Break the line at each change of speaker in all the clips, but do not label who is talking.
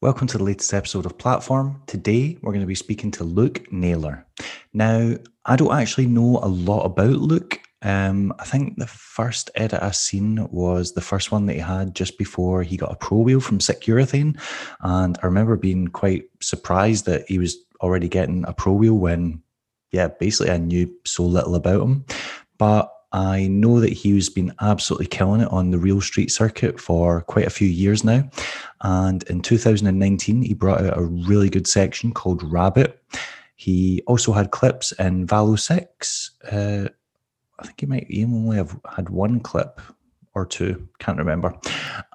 Welcome to the latest episode of Platform. Today, we're going to be speaking to Luke Naylor. Now, I don't actually know a lot about Luke. Um, I think the first edit I've seen was the first one that he had just before he got a pro wheel from Securithane. And I remember being quite surprised that he was already getting a pro wheel when, yeah, basically I knew so little about him. But I know that he's been absolutely killing it on the real street circuit for quite a few years now. And in 2019, he brought out a really good section called Rabbit. He also had clips in Valo 6. Uh, I think he might even only have had one clip or two, can't remember.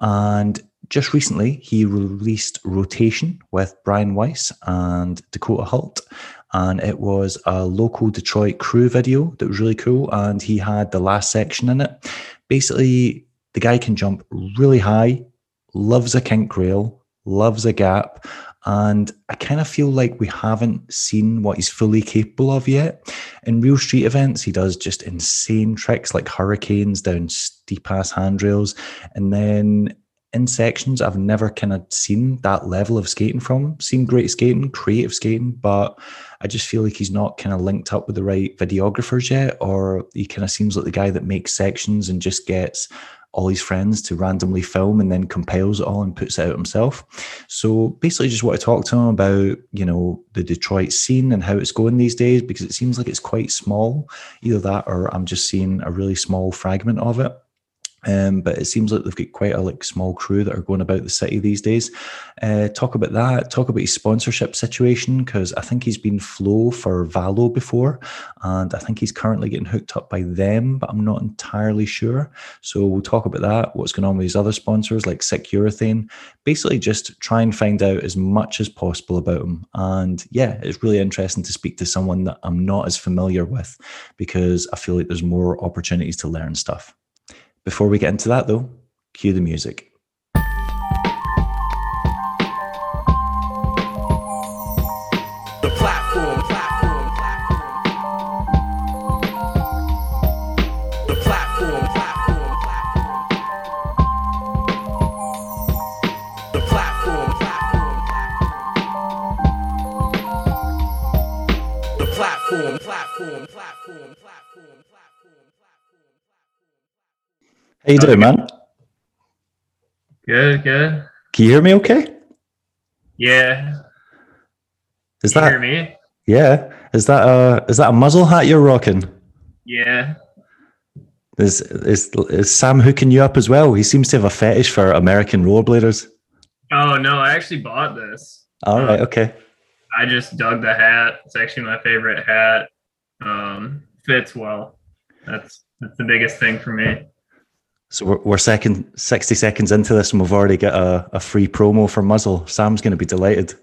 And just recently, he released Rotation with Brian Weiss and Dakota Hult and it was a local Detroit crew video that was really cool. And he had the last section in it. Basically, the guy can jump really high, loves a kink rail, loves a gap. And I kind of feel like we haven't seen what he's fully capable of yet. In real street events, he does just insane tricks like hurricanes down steep ass handrails. And then in sections, I've never kind of seen that level of skating from. Seen great skating, creative skating, but I just feel like he's not kind of linked up with the right videographers yet, or he kind of seems like the guy that makes sections and just gets all his friends to randomly film and then compiles it all and puts it out himself. So basically, just want to talk to him about you know the Detroit scene and how it's going these days because it seems like it's quite small. Either that, or I'm just seeing a really small fragment of it. Um, but it seems like they've got quite a like small crew that are going about the city these days. Uh, talk about that. Talk about his sponsorship situation because I think he's been Flow for Valo before, and I think he's currently getting hooked up by them, but I'm not entirely sure. So we'll talk about that. What's going on with his other sponsors like Securithane. Basically, just try and find out as much as possible about him. And yeah, it's really interesting to speak to someone that I'm not as familiar with because I feel like there's more opportunities to learn stuff. Before we get into that, though, cue the music. How you doing, man?
Good, good.
Can you hear me okay?
Yeah.
Is
Can you hear
that
me?
yeah? Is that a is that a muzzle hat you're rocking?
Yeah.
Is is is Sam hooking you up as well? He seems to have a fetish for American rollerbladers.
Oh no, I actually bought this.
All right, okay.
I just dug the hat. It's actually my favorite hat. Um, fits well. That's that's the biggest thing for me.
So we're, we're second sixty seconds into this, and we've already got a, a free promo for muzzle. Sam's going to be delighted.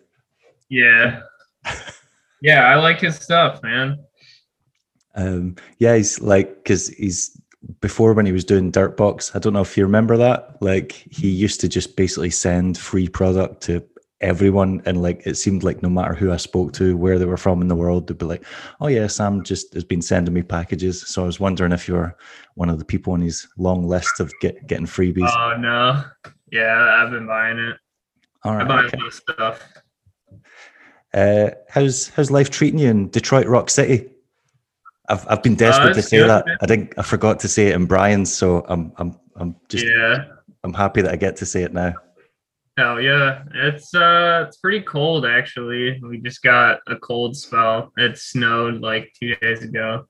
Yeah. yeah, I like his stuff, man.
Um, yeah, he's like because he's before when he was doing Dirtbox. I don't know if you remember that. Like he used to just basically send free product to everyone, and like it seemed like no matter who I spoke to, where they were from in the world, they'd be like, "Oh yeah, Sam just has been sending me packages." So I was wondering if you're one of the people on his long list of get, getting freebies.
Oh no. Yeah, I've been buying it.
All right, I
buy
okay.
a lot of stuff.
Uh, how's how's life treating you in Detroit Rock City? I've I've been desperate to say
good,
that.
man.
I think I forgot to say it in Brian's, so I'm I'm I'm just
yeah.
I'm happy that I get to say it now.
Hell yeah. It's uh it's pretty cold actually. We just got a cold spell. It snowed like two days ago.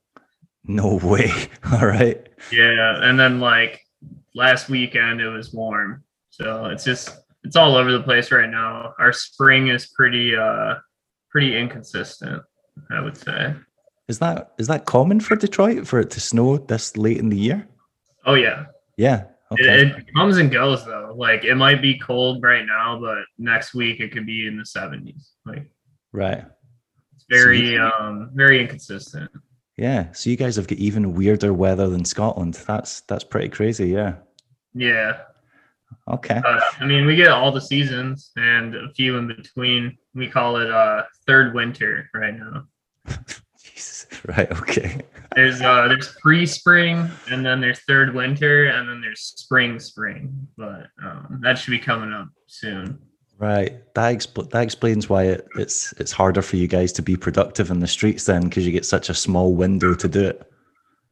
No way. All right.
Yeah, and then like last weekend it was warm. So it's just it's all over the place right now. Our spring is pretty uh pretty inconsistent, I would say.
Is that is that common for Detroit for it to snow this late in the year?
Oh yeah.
Yeah.
It,
Okay.
it comes and goes though. Like it might be cold right now, but next week it could be in the 70s. Like
right.
it's very um very inconsistent.
Yeah. So you guys have got even weirder weather than Scotland. That's that's pretty crazy. Yeah.
Yeah.
Okay.
Uh, I mean, we get all the seasons and a few in between. We call it uh third winter right now.
Jesus. Right. Okay.
There's uh there's pre-spring and then there's third winter and then there's spring spring, but um that should be coming up soon.
Right. That expl- that explains why it, it's it's harder for you guys to be productive in the streets then because you get such a small window to do it.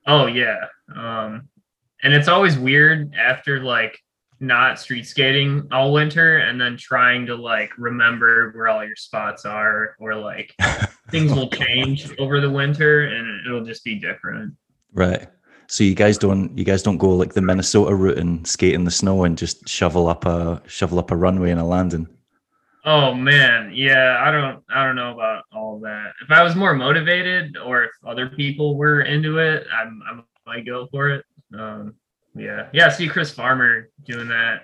Oh yeah. Um and it's always weird after like not street skating all winter and then trying to like remember where all your spots are or like things will change over the winter and it'll just be different.
Right. So you guys don't you guys don't go like the Minnesota route and skate in the snow and just shovel up a shovel up a runway and a landing.
Oh man, yeah, I don't I don't know about all that. If I was more motivated or if other people were into it, I'm I might go for it. Um yeah. Yeah, see Chris Farmer doing that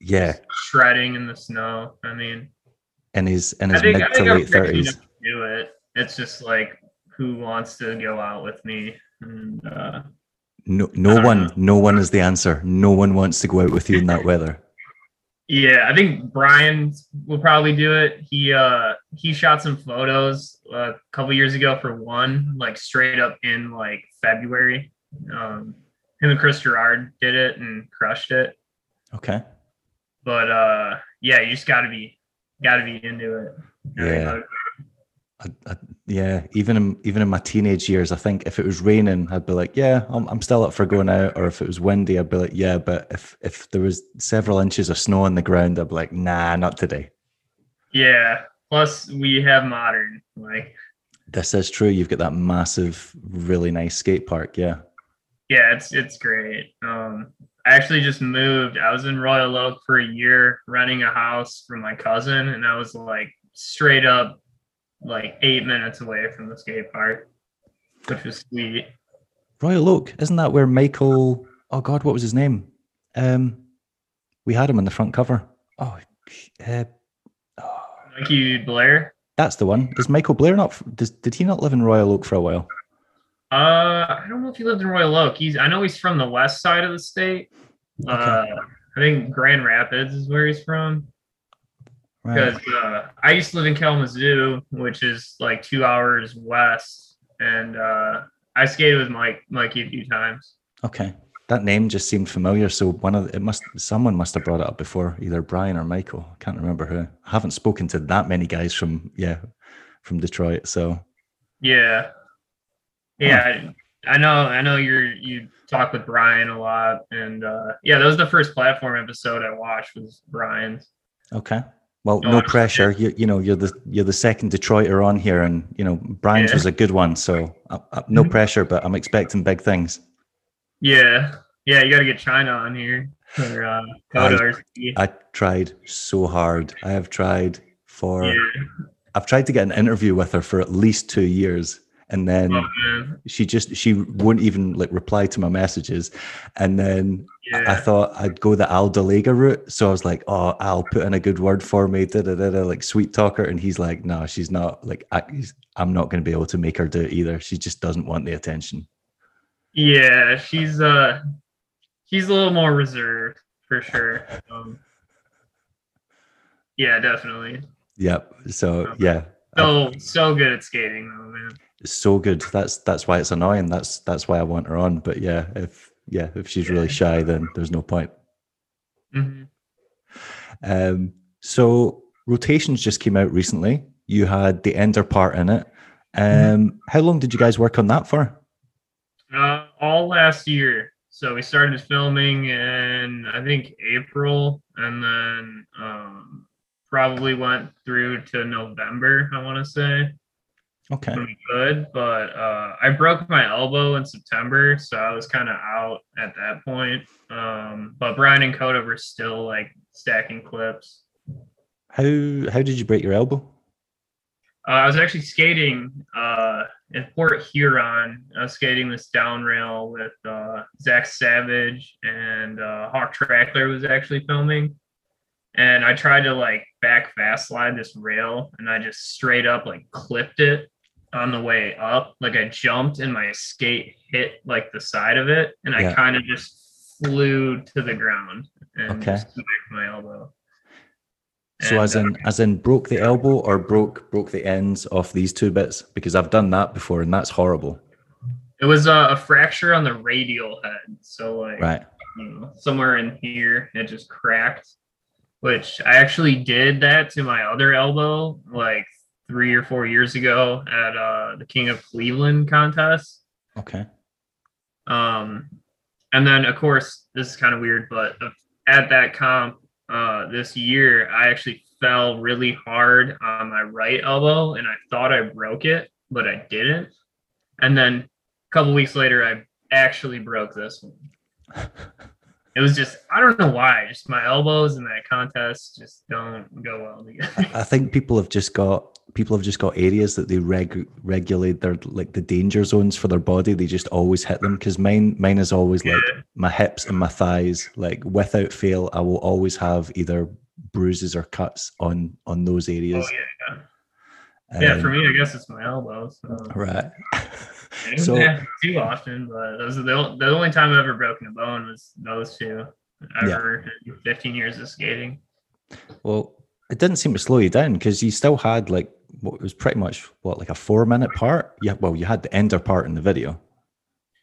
Yeah,
shredding in the snow. I mean,
And his in
I
his
think,
mid
I
to
think I'm
late thirties.
do it. It's just like who wants to go out with me? And uh,
No, no one,
know.
no one is the answer. No one wants to go out with you in that weather.
Yeah, I think Brian will probably do it. He uh he shot some photos uh, a couple years ago for one, like straight up in like February. Um, him and Chris Gerard did it and crushed it.
Okay.
But uh, yeah, you just got to be got to be into it.
Yeah. I, I, yeah, even in even in my teenage years, I think if it was raining, I'd be like, yeah, I'm, I'm still up for going out. Or if it was windy, I'd be like, yeah. But if if there was several inches of snow on the ground, I'd be like, nah, not today.
Yeah. Plus, we have modern like
This is true. You've got that massive, really nice skate park. Yeah.
Yeah, it's it's great. Um, I actually just moved. I was in Royal Oak for a year, renting a house from my cousin, and I was like straight up, like eight minutes away from the skate park, which was sweet.
Royal Oak, isn't that where Michael? Oh God, what was his name? Um, we had him on the front cover. Oh, uh,
Mikey Blair.
that's the one. Is Michael Blair not? Does, did he not live in Royal Oak for a while?
Uh, I don't know if he lived in Royal Oak. He's I know he's from the west side of the state. Uh, I think Grand Rapids is where he's from.
Right.
because uh, I used to live in Kalamazoo, which is like two hours west, and uh, I skated with Mike Mikey a few times.
Okay. That name just seemed familiar. So one of the, it must someone must have brought it up before, either Brian or Michael. I can't remember who. I haven't spoken to that many guys from yeah, from Detroit. So
Yeah, yeah, I, I know. I know you're you talk with Brian a lot, and uh, yeah, that was the first platform episode I watched was Brian's.
okay. Well,
Oh,
no pressure. You you know you're the you're the second Detroiter on here, and you know Brian's
Yeah.
was a good one. So uh, uh, no
Mhm.
pressure, but I'm expecting big things.
Yeah, yeah, you got to get China on here for uh,
I- I tried so hard. I have tried for.
Yeah,
I've tried to get an interview with her for at least two years, and then.
oh,
she just she wouldn't even like reply to my messages and then I- I thought I'd go the Al Delega route. So I was like, oh, Al, put in a good word for me, da da da da, like sweet talker. And he's like, no, she's not. Like, I, I'm not going to be able to make her do it either. She just doesn't want the attention.
yeah. She's uh, she's a little more reserved for sure. Um, yeah, definitely.
Yep. So yeah,
So so good at skating though, man.
It's so good. That's that's why it's annoying. That's that's why I want her on. But yeah, if yeah, if she's really shy, then there's no point.
hmm
Um, so rotations just came out recently. You had the Ender part in it. Um, how long did you guys work on that for?
Uh, all last year. So we started filming in I think April, and then um, probably went through to November. I want to say
Okay.
we could, but uh, I broke my elbow in September, so I was kind of out at that point. Um, but Brian and Coda were still like stacking clips.
How how did you break your elbow?
Uh, I was actually skating uh, in Port Huron. I was skating this down rail with uh, Zach Savage and uh, Hawk Trackler was actually filming. And I tried to like back fast slide this rail and I just straight up like clipped it on the way up. Like I jumped and my skate hit like the side of it and I kind of just flew to the ground and
Okay.
my elbow.
So
And,
as
uh,
in as in broke the elbow or broke broke the ends off these two bits because I've done that before and that's horrible.
It was a, a fracture on the radial head. So like
Right.
you know, somewhere in here it just cracked. which I actually did that to my other elbow like three or four years ago at uh, the King of Cleveland contest.
Okay.
Um, and then of course this is kind of weird, but at that comp uh, this year, I actually fell really hard on my right elbow, and I thought I broke it, but I didn't. And then a couple weeks later, I actually broke this one. It was just I don't know why, just my elbows in that contest just don't go well together.
I think people have just got people have just got areas that they reg- regulate their like the danger zones for their body. They just always hit them because mine mine is always like my hips and my thighs. Like without fail, I will always have either bruises or cuts on on those
Oh
areas.
yeah, yeah. yeah. For
Um,
me, I guess it's my elbows. So.
right.
It
So-
happen too often, but those are the, the only time I've ever broken a bone was those two. Ever in 15 years of skating.
Well, it didn't seem to slow you down because you still had like what was pretty much what like a four minute part. Yeah, well, you had the ender part in the video.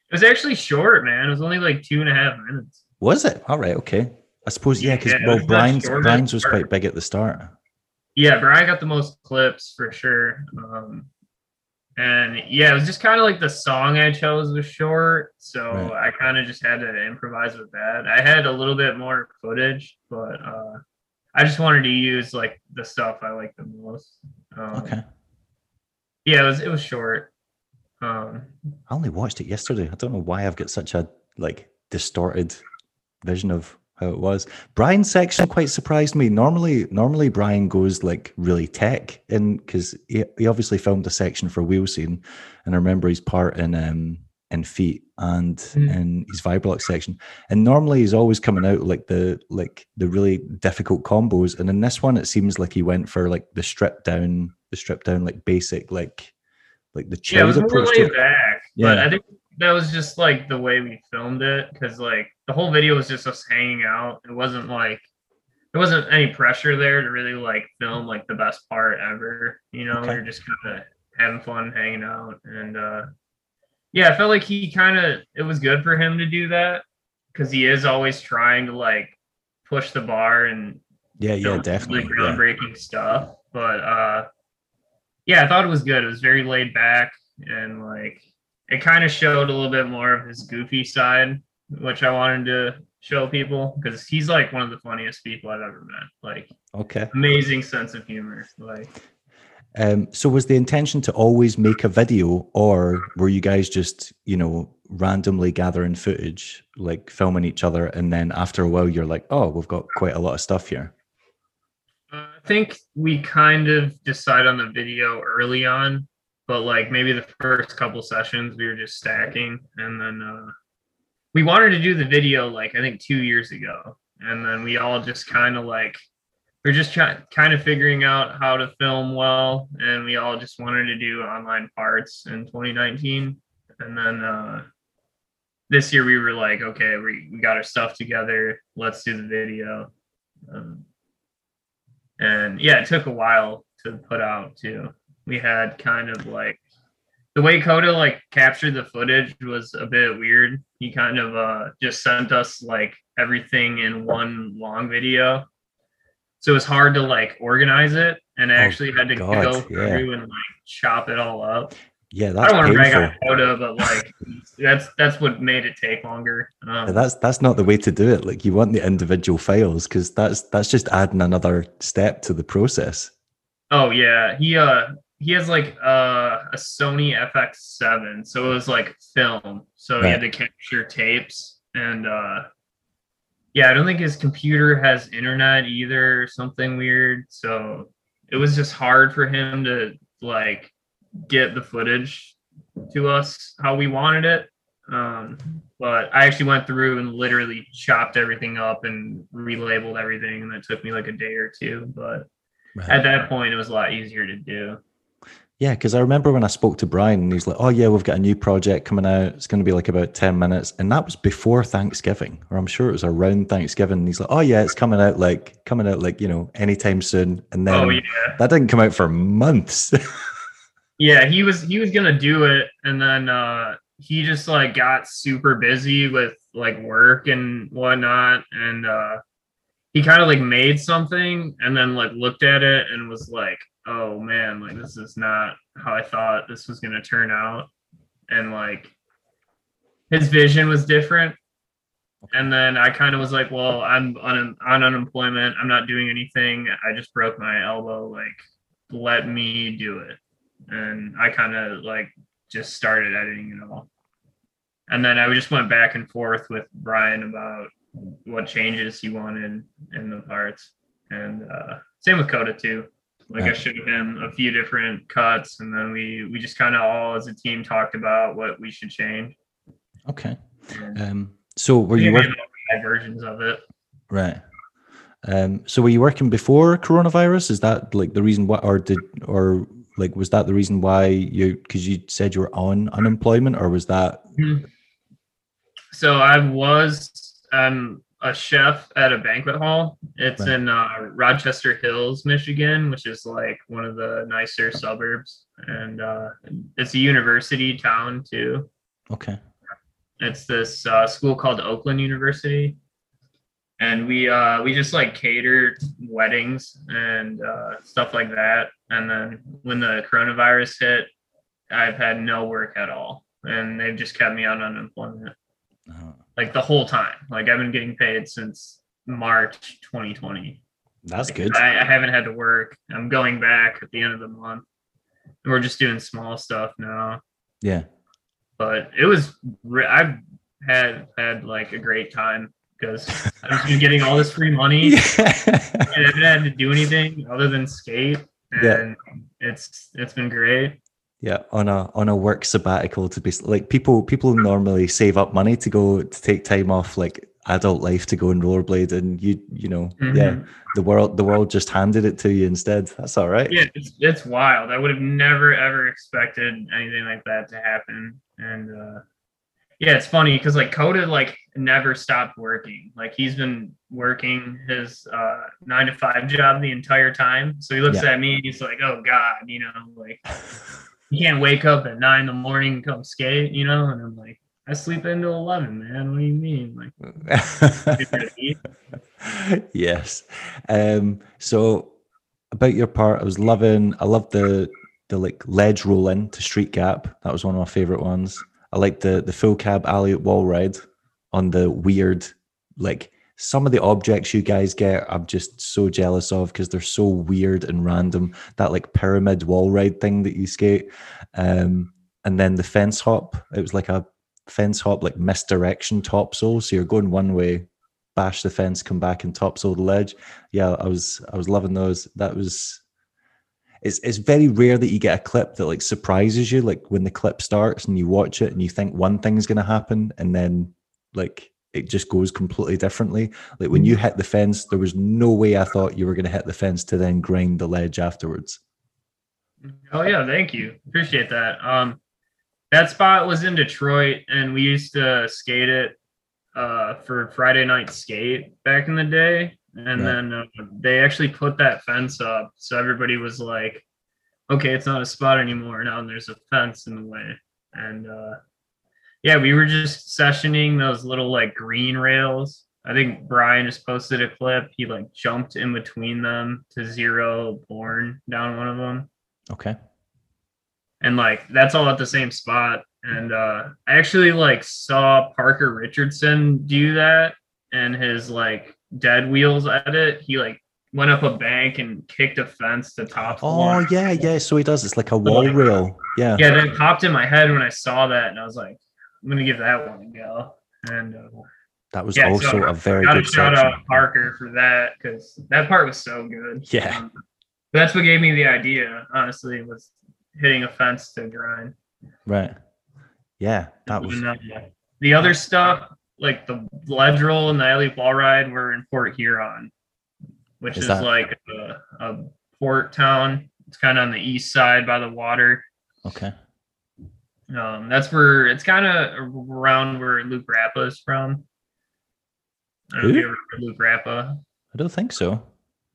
It was actually short, man. It was only like two and a half minutes.
Was it? All right, okay. I suppose yeah, because
Yeah,
well, Brian's Brian's was
part.
quite big at the start.
Yeah, Brian got the most clips for sure. Um, and yeah, it was just kind of like the song I chose was short, so
Right.
I kind of just had to improvise with that. I had a little bit more footage, but uh, I just wanted to use like the stuff I like the most. Um,
Okay.
Yeah, it was it was short. Um,
I only watched it yesterday. I don't know why I've got such a like distorted vision of how it was. Brian's section quite surprised me. Normally, normally Brian goes like really tech in because he, he obviously filmed a section for Wheel Scene, and I remember his part in um in Feet and
Mm.
in his Vibrox section. And normally he's always coming out like the like the really difficult combos. And in this one, it seems like he went for like the strip down, the strip down like basic like like the
yeah, it was more
approach to
laid
it.
back, but
Yeah.
I think that was just like the way we filmed it because like the whole video was just us hanging out. It wasn't like there wasn't any pressure there to really like film like the best part ever. You know, we
Okay.
were just kind of having fun, hanging out, and uh yeah, I felt like he kind of it was good for him to do that because he is always trying to like push the bar and
Yeah, yeah, definitely.
really
yeah.
stuff. But uh yeah, I thought it was good. It was very laid back and like it kind of showed a little bit more of his goofy side, which I wanted to show people because he's like one of the funniest people I've ever met. Like
Okay.
amazing sense of humor. Like
Um, so was the intention to always make a video, or were you guys just, you know, randomly gathering footage, like filming each other, and then after a while you're like, oh, we've got quite a lot of stuff here.
Uh, I think we kind of decided on the video early on, but like maybe the first couple sessions we were just stacking, and then uh, we wanted to do the video like I think two years ago, and then we all just kind of like we're just trying kind of figuring out how to film well, and we all just wanted to do online parts in 2019, and then uh, this year we were like, okay, we, we got our stuff together, let's do the video. Um, and yeah, it took a while to put out too. We had kind of like the way Coda like captured the footage was a bit weird. He kind of uh just sent us like everything in one long video. So it was hard to like organize it and I
Oh,
actually had to
God,
go
yeah.
through and like chop it all up.
Yeah,
I
that's
don't want to rag on Coda, but like that's that's what made it take longer. Um,
Yeah, That's that's not the way to do it. Like you want the individual files because that's that's just adding another step to the process.
Oh yeah, he uh he has like uh, a Sony FX7, so it was like film. So he had to capture tapes, and uh yeah, I don't think his computer has internet either, or something weird. So it was just hard for him to like get the footage to us how we wanted it. Um, but I actually went through and literally chopped everything up and relabeled everything, and that took me like a day or two. But at that point it was a lot easier to do
Yeah, because I remember when I spoke to Brian and he's like, "Oh yeah, we've got a new project coming out. It's going to be like about ten minutes," and that was before Thanksgiving, or I'm sure it was around Thanksgiving. And he's like, "Oh yeah, it's coming out like coming out like you know anytime soon," and then
oh yeah
that didn't come out for months.
yeah he was he was gonna do it and then uh he just like got super busy with like work and whatnot and uh he kind of like made something and then like looked at it and was like, "Oh man, like this is not how I thought this was gonna turn out," and like his vision was different. And then I kind of was like, "Well, I'm on on unemployment. I'm not doing anything. I just broke my elbow. Like, let me do it." And I kind of like just started editing it all. And then I just went back and forth with Brian about what changes he wanted in the parts. And uh, same with Coda too. Like I
Right.
showed him a few different cuts, and then we we just kind of all as a team talked about what we should change.
Okay. Um, so were you working
versions of it?
right? Um, so were you working before coronavirus? Is that like the reason why, or did, or like was that the reason why you? Because you said you were on unemployment, or was that
So I was um, a chef at a banquet hall. It's
Right.
in uh, Rochester Hills, Michigan, which is like one of the nicer suburbs, and uh, it's a university town too.
okay?
It's this uh, school called Oakland University, and we uh, we just like catered weddings and uh, stuff like that. And then when the coronavirus hit, I've had no work at all, and they've just kept me out on unemployment
Uh,
like the whole time. Like I've been getting paid since March 2020.
that's
Like,
good.
I, I haven't had to work. I'm going back at the end of the month. We're just doing small stuff now.
Yeah.
But it was re- I've had had like a great time because I've been getting all this free money and I haven't had to do anything other than skate.
Yeah.
And it's it's been great.
Yeah, on a on a work sabbatical to be like people people normally save up money to go to take time off like adult life to go and rollerblade and you you know yeah
Mhm.
the world the world just handed it to you instead. That's all right.
Yeah it's, it's wild. I would have never ever expected anything like that to happen. And uh yeah it's funny because like coda like never stopped working. Like he's been working his uh nine to five job the entire time. So he looks
Yeah.
at me and he's like oh god you know like you can't wake up at nine in the morning and come skate you know? And i'm like i sleep into 11 man. What do you mean? Like
yes. Um so about your part i was loving i loved the the like ledge roll in to street gap. That was one of my favorite ones. I liked the the full cab alley wall ride on the weird like some of the objects you guys get i'm just so jealous of because they're so weird and random. That like pyramid wall ride thing that you skate um and then the fence hop. It was like a fence hop like misdirection topsoul so you're going one way bash the fence come back and topsoul the ledge. Yeah i was i was loving those. That was it's it's very rare that you get a clip that like surprises you like when the clip starts and you watch it and you think one thing's going to happen and then like it just goes completely differently like when you hit the fence there was no way i thought you were going to hit the fence to then grind the ledge afterwards
Oh yeah, thank you. Appreciate that. Um that spot was in Detroit and we used to skate it uh for Friday night skate back in the day. And
Right.
then uh, they actually put that fence up so everybody was like, okay, it's not a spot anymore. Now and there's a fence in the way. And uh yeah, we were just sessioning those little like green rails. I think Brian just posted a clip. He like jumped in between them to zero born down one of them.
Okay.
And like that's all at the same spot. And uh i actually like saw parker richardson do that and his like dead wheels at it. He like went up a bank and kicked a fence to top
oh
one.
yeah yeah. So he does. It's like a wall rail yeah.
Yeah that popped in my head when i saw that and i was like i'm gonna give that one a go. And uh,
that was
yeah,
also
so
a very good
shout
section
out parker for that because that part was so good.
Yeah.
Um, that's what gave me the idea honestly was hitting a fence to grind.
Right. Yeah that was
And, uh, the other stuff, like the ledge roll and the alley wall ride, were in Port Huron, which
Is
is,
that-
like a, a port town. It's kind of on the east side by the water.
okay
Um, that's where it's kind of around where Luke Rappa is from. I don't know if
Who?
you ever heard of Luke Rappa.
i don't think so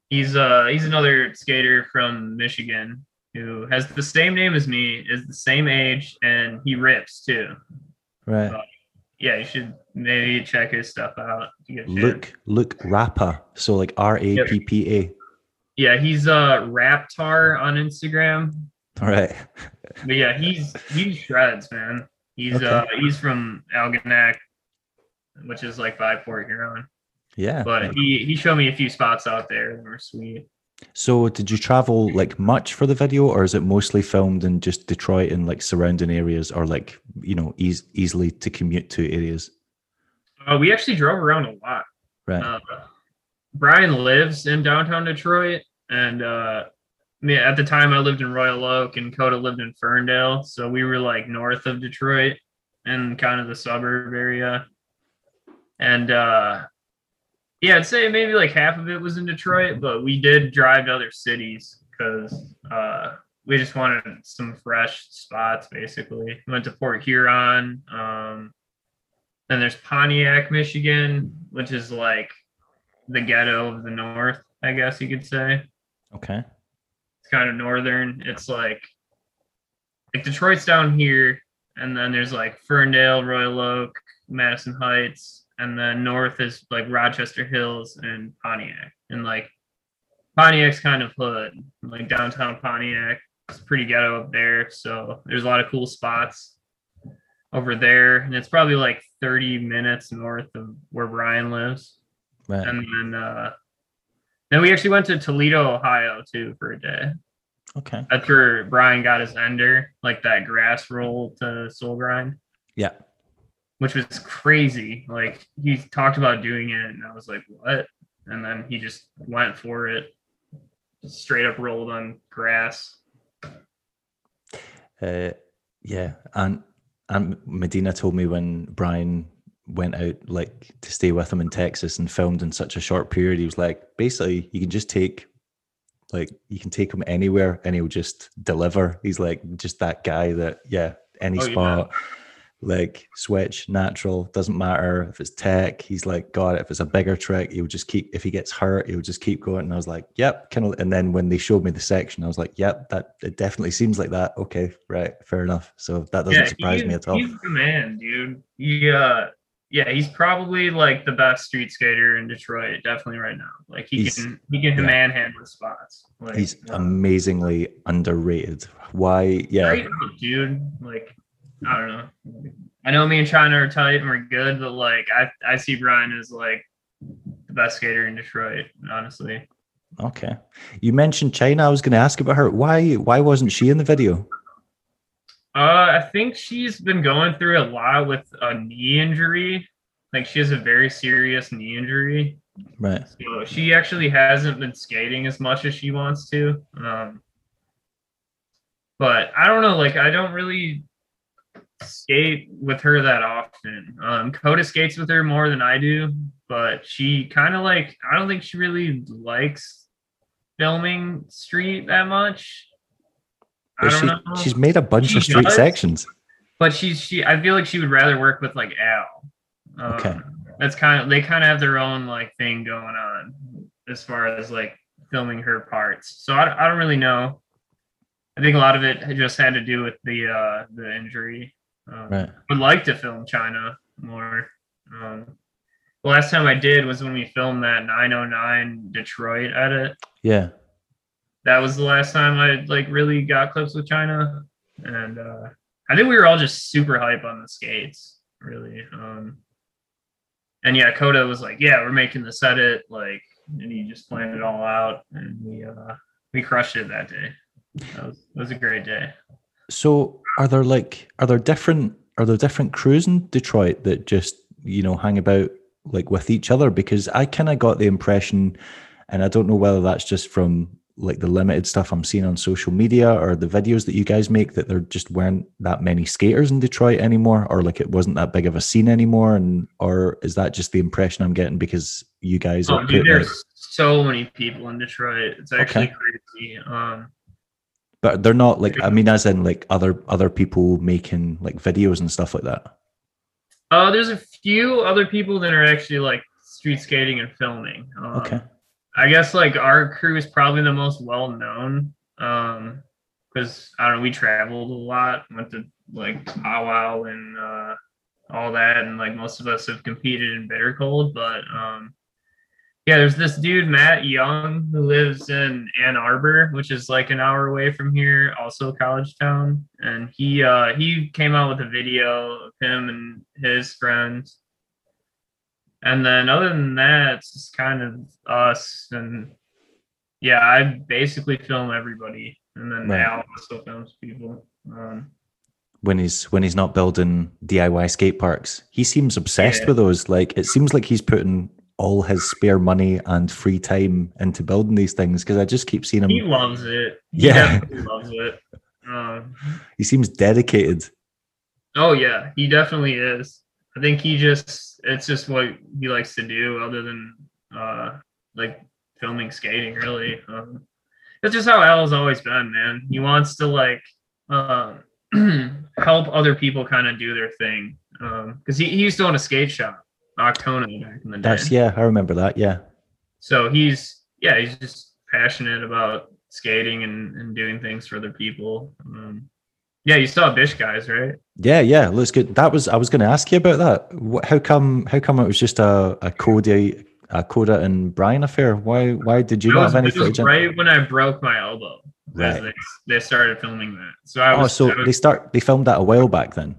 He's uh he's another skater from Michigan who has the same name as me, is the same age, and he rips too.
right
yeah, you should maybe check his stuff out. if you get a chance.
Luke Luke Rappa. So like R A P P A.
Yeah, he's uh Raptar on Instagram.
All right.
But yeah, he's he shreds, man. He's
Okay.
uh he's from Algonac, which is like by Port Huron.
Yeah.
But he he showed me a few spots out there that were sweet.
So did you travel like much for the video or is it mostly filmed in just Detroit and like surrounding areas or like, you know, eas easily to commute to areas?
Uh, we actually drove around a lot.
Right.
Uh, Brian lives in downtown Detroit, and uh, me at the time I lived in Royal Oak, and Coda lived in Ferndale, so we were like north of Detroit and kind of the suburb area. And uh, yeah, I'd say maybe like half of it was in Detroit, but we did drive to other cities because uh, we just wanted some fresh spots. Basically, we went to Port Huron. Um, then there's Pontiac, Michigan, which is like the ghetto of the north, I guess you could say.
okay.
Kind of northern. It's like like Detroit's down here, and then there's like Ferndale, Royal Oak, Madison Heights, and then north is like Rochester Hills and Pontiac. And like Pontiac's kind of hood, like downtown Pontiac. It's pretty ghetto up there, so there's a lot of cool spots over there, and it's probably like 30 minutes north of where Brian lives.
Right.
And then uh then we actually went to Toledo, Ohio too for a day.
Okay.
That's where Brian got his ender, like that grass roll to soul grind,
Yeah.
which was crazy. Like he talked about doing it, and I was like, "What?" And then he just went for it, just straight up rolled on grass.
Uh, yeah, and and Medina told me when Brian went out like to stay with him in Texas and filmed in such a short period, he was like, basically, you can just take like you can take him anywhere and he'll just deliver. He's like just that guy that yeah, any
Oh, yeah.
spot. Like switch, natural, doesn't matter if it's tech. He's like, God, if it's a bigger trick, he'll just keep. If he gets hurt, he'll just keep going. And I was like, Yep, kind of. And then when they showed me the section, I was like, Yep, that it definitely seems like that. Okay, right, fair enough. So that doesn't surprise me at all.
He's the man, dude. He uh yeah, he's probably like the best street skater in Detroit, definitely right now. Like he
He's-
can he can
yeah.
manhandle spots. Like
He's amazingly underrated. Why? Yeah,
great dude. Like I don't know. I know me and China are tight and we're good, but like I I see Brian as like the best skater in Detroit, honestly.
okay. You mentioned China. I was going to ask about her. Why? Why wasn't she in the video?
Uh, I think she's been going through a lot with a knee injury. Like she has a very serious knee injury.
Right.
So she actually hasn't been skating as much as she wants to. Um, but I don't know. Like I don't really skate with her that often. Um, Coda skates with her more than I do, but she kind of like I don't think she really likes filming street that much. I don't
she,
know
she's made a bunch
She
of street
does?
sections.
but she's she i feel like she would rather work with like al um,
Okay.
that's kind of they kind of have their own like thing going on as far as like filming her parts so i, I don't really know i think a lot of it just had to do with the uh the injury um,
Right.
would like to film china more um the last time i did was when we filmed that 909 detroit edit
Yeah.
That was the last time I like really got clips with China, and uh, I think we were all just super hype on the skates, really. Um, and yeah, Coda was like, "Yeah, we're making this edit," like, and he just planned it all out, and we uh, we crushed it that day. That was that was a great day.
So are there like are there different are there different crews in Detroit that just you know hang about like with each other? Because I kind of got the impression, and I don't know whether that's just from like the limited stuff I'm seeing on social media or the videos that you guys make that there just weren't that many skaters in Detroit anymore, or like it wasn't that big of a scene anymore, and or is that just the impression I'm getting because you guys
Oh,
are
dude,
putting, like,
there's so many people in Detroit. It's actually crazy. Um,
but they're not like I mean as in like other other people making like videos and stuff like that.
uh, there's a few other people that are actually like street skating and filming. Um,
Okay.
I guess like our crew is probably the most well known. Um, because I don't know, we traveled a lot, went to like powwow and uh all that, and like most of us have competed in bitter cold, but um, yeah, there's this dude Matt Young who lives in Ann Arbor, which is like an hour away from here, also college town, and he uh, he came out with a video of him and his friends. And then other than that, it's just kind of us and yeah, I basically film everybody, and then
Right.
Al also films people. Um,
when he's when he's not building DIY skate parks. He seems obsessed
Yeah.
with those. Like it seems like he's putting all his spare money and free time into building these things because I just keep seeing him.
he loves it. He
Yeah.
loves it. Um,
He seems dedicated.
oh yeah, he definitely is. I think he just it's just what he likes to do, other than uh, like filming skating. Really, um, that's just how Al's always been, man. He wants to like uh, help other people kind of do their thing. Because he, he used to own a skate shop, Octona, back in the day.
That's yeah, I remember that. Yeah.
so he's yeah he's just passionate about skating and, and doing things for other people um, yeah you saw bish guys right
Yeah, yeah, looks good. That was I was going to ask you about that. How come? How come it was just a a Cody, a Coda and Brian affair? Why? Why did you
It
not
was,
have any footage? in-
right when i broke my elbow
Right.
they, they started filming that so i was.
Oh,
was,
so
was-
they start they filmed that a while back then.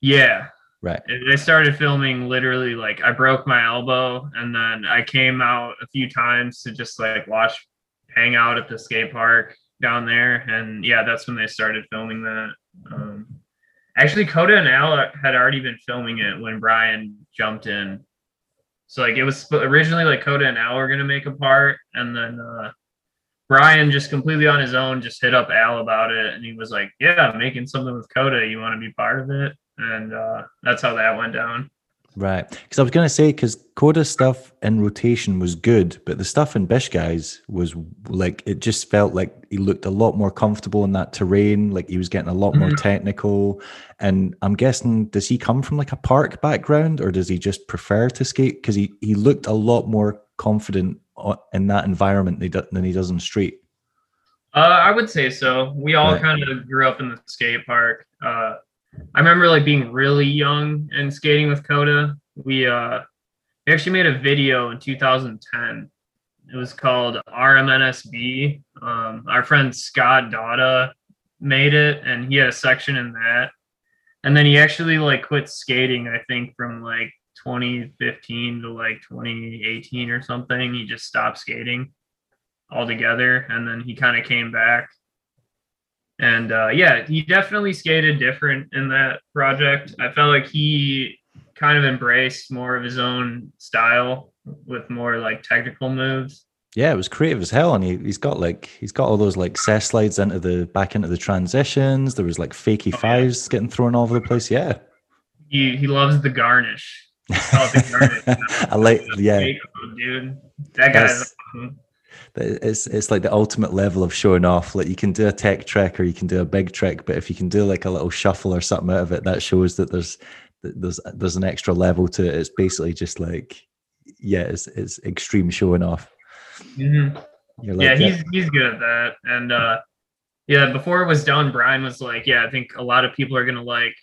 yeah
Right.
And they started filming literally like i broke my elbow and then i came out a few times to just like watch hang out at the skate park down there. And yeah that's when they started filming that. Um actually coda and al had already been filming it when brian jumped in. So like it was originally like coda and al were to make a part and then uh brian just completely on his own just hit up al about it and he was like yeah I'm making something with coda. You want to be part of it? And uh that's how that went down
Right. Because I was going to say, because Coda stuff in rotation was good, but the stuff in Bish Guys was like, it just felt like he looked a lot more comfortable in that terrain. Like he was getting a lot more
Mhm.
technical. And I'm guessing, does he come from like a park background or does he just prefer to skate? Because he, he looked a lot more confident in that environment than he than he does in the street.
Uh, I would say so. We all
Right.
kind of grew up in the skate park. Uh, I remember like being really young and skating with Coda. We uh, we actually made a video in 2010. It was called RMNSB. Um, our friend Scott Dada made it, and he had a section in that. And then he actually like quit skating. I think from like 2015 to like 2018 or something. He just stopped skating altogether and then he kind of came back and uh, yeah he definitely skated different in that project i felt like he kind of embraced more of his own style with more like technical moves
Yeah, it was creative as hell, and he, he's got like he's got all those like cess slides into the back into the transitions. There was like fakey
Oh, yeah.
fives getting thrown all over the place. Yeah,
he he loves the garnish Oh, the garnish.
I like yeah.
Dude that guy's awesome.
It's it's like the ultimate level of showing off. Like you can do a tech trick or you can do a big trick, but if you can do like a little shuffle or something out of it, that shows that there's that there's there's an extra level to it. It's basically just like yeah, it's it's extreme showing off.
Mhm.
You're like
yeah, he's he's good at that. And uh yeah, before it was done, Brian was like, Yeah, I think a lot of people are gonna like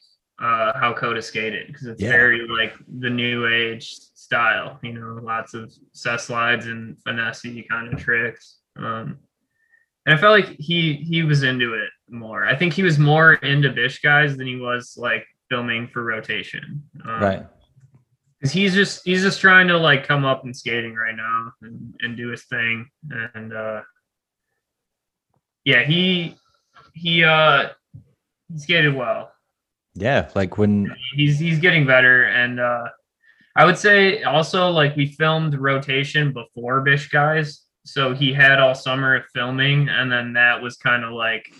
uh how Coda skated because it's
Yeah.
very like the new age style, you know, lots of cess slides and finesse kind of tricks. Um and I felt like he he was into it more. I think he was more into Bish guys than he was like filming for rotation. Um,
right.
because he's just he's just trying to like come up and skating right now and, and do his thing and uh yeah he he uh he skated well
Yeah, like when
he's he's getting better and uh i would say also like we filmed rotation before bish guys so he had all summer of filming and then that was kind of like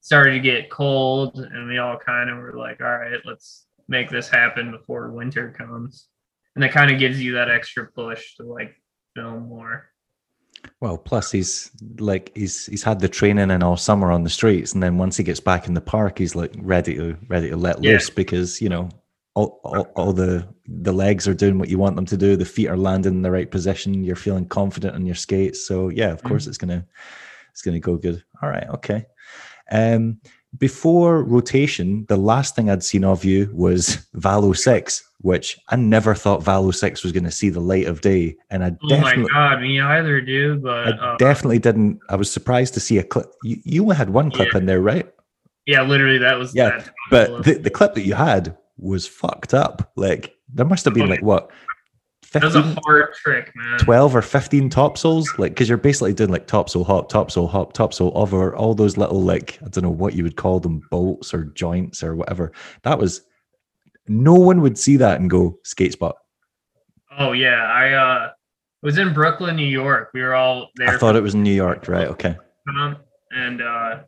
started to get cold and we all kind of were like all right let's make this happen before winter comes and that kind of gives you that extra push to like film more
Well, plus he's like he's he's had the training and all summer on the streets, and then once he gets back in the park, he's like ready to ready to let
Yeah.
loose because you know all, all all the the legs are doing what you want them to do. The feet are landing in the right position. You're feeling confident on your skates. So yeah, of course it's gonna it's gonna go good. All right, okay. Um, before rotation, the last thing I'd seen of you was Valo 6, which I never thought Valo 6 was going to see the light of day. And I
Oh my god, me either, dude. But
I
uh,
definitely didn't. I was surprised to see a clip. You, you had one clip
Yeah.
in there, right?
yeah, literally, that was
Yeah,
that
But the, the clip that you had was fucked up. Like, there must have been like what,
that was a hard trick, man.
12 or 15 topsouls? Like, because you're basically doing like topsoul hop, topsoul hop, topsoul over all those little, like, I don't know what you would call them, bolts or joints or whatever. That was, no one would see that and go, skate spot.
Oh yeah, I uh was in Brooklyn, New York. We were all there.
I thought it was in New York, right? Okay.
Um, and uh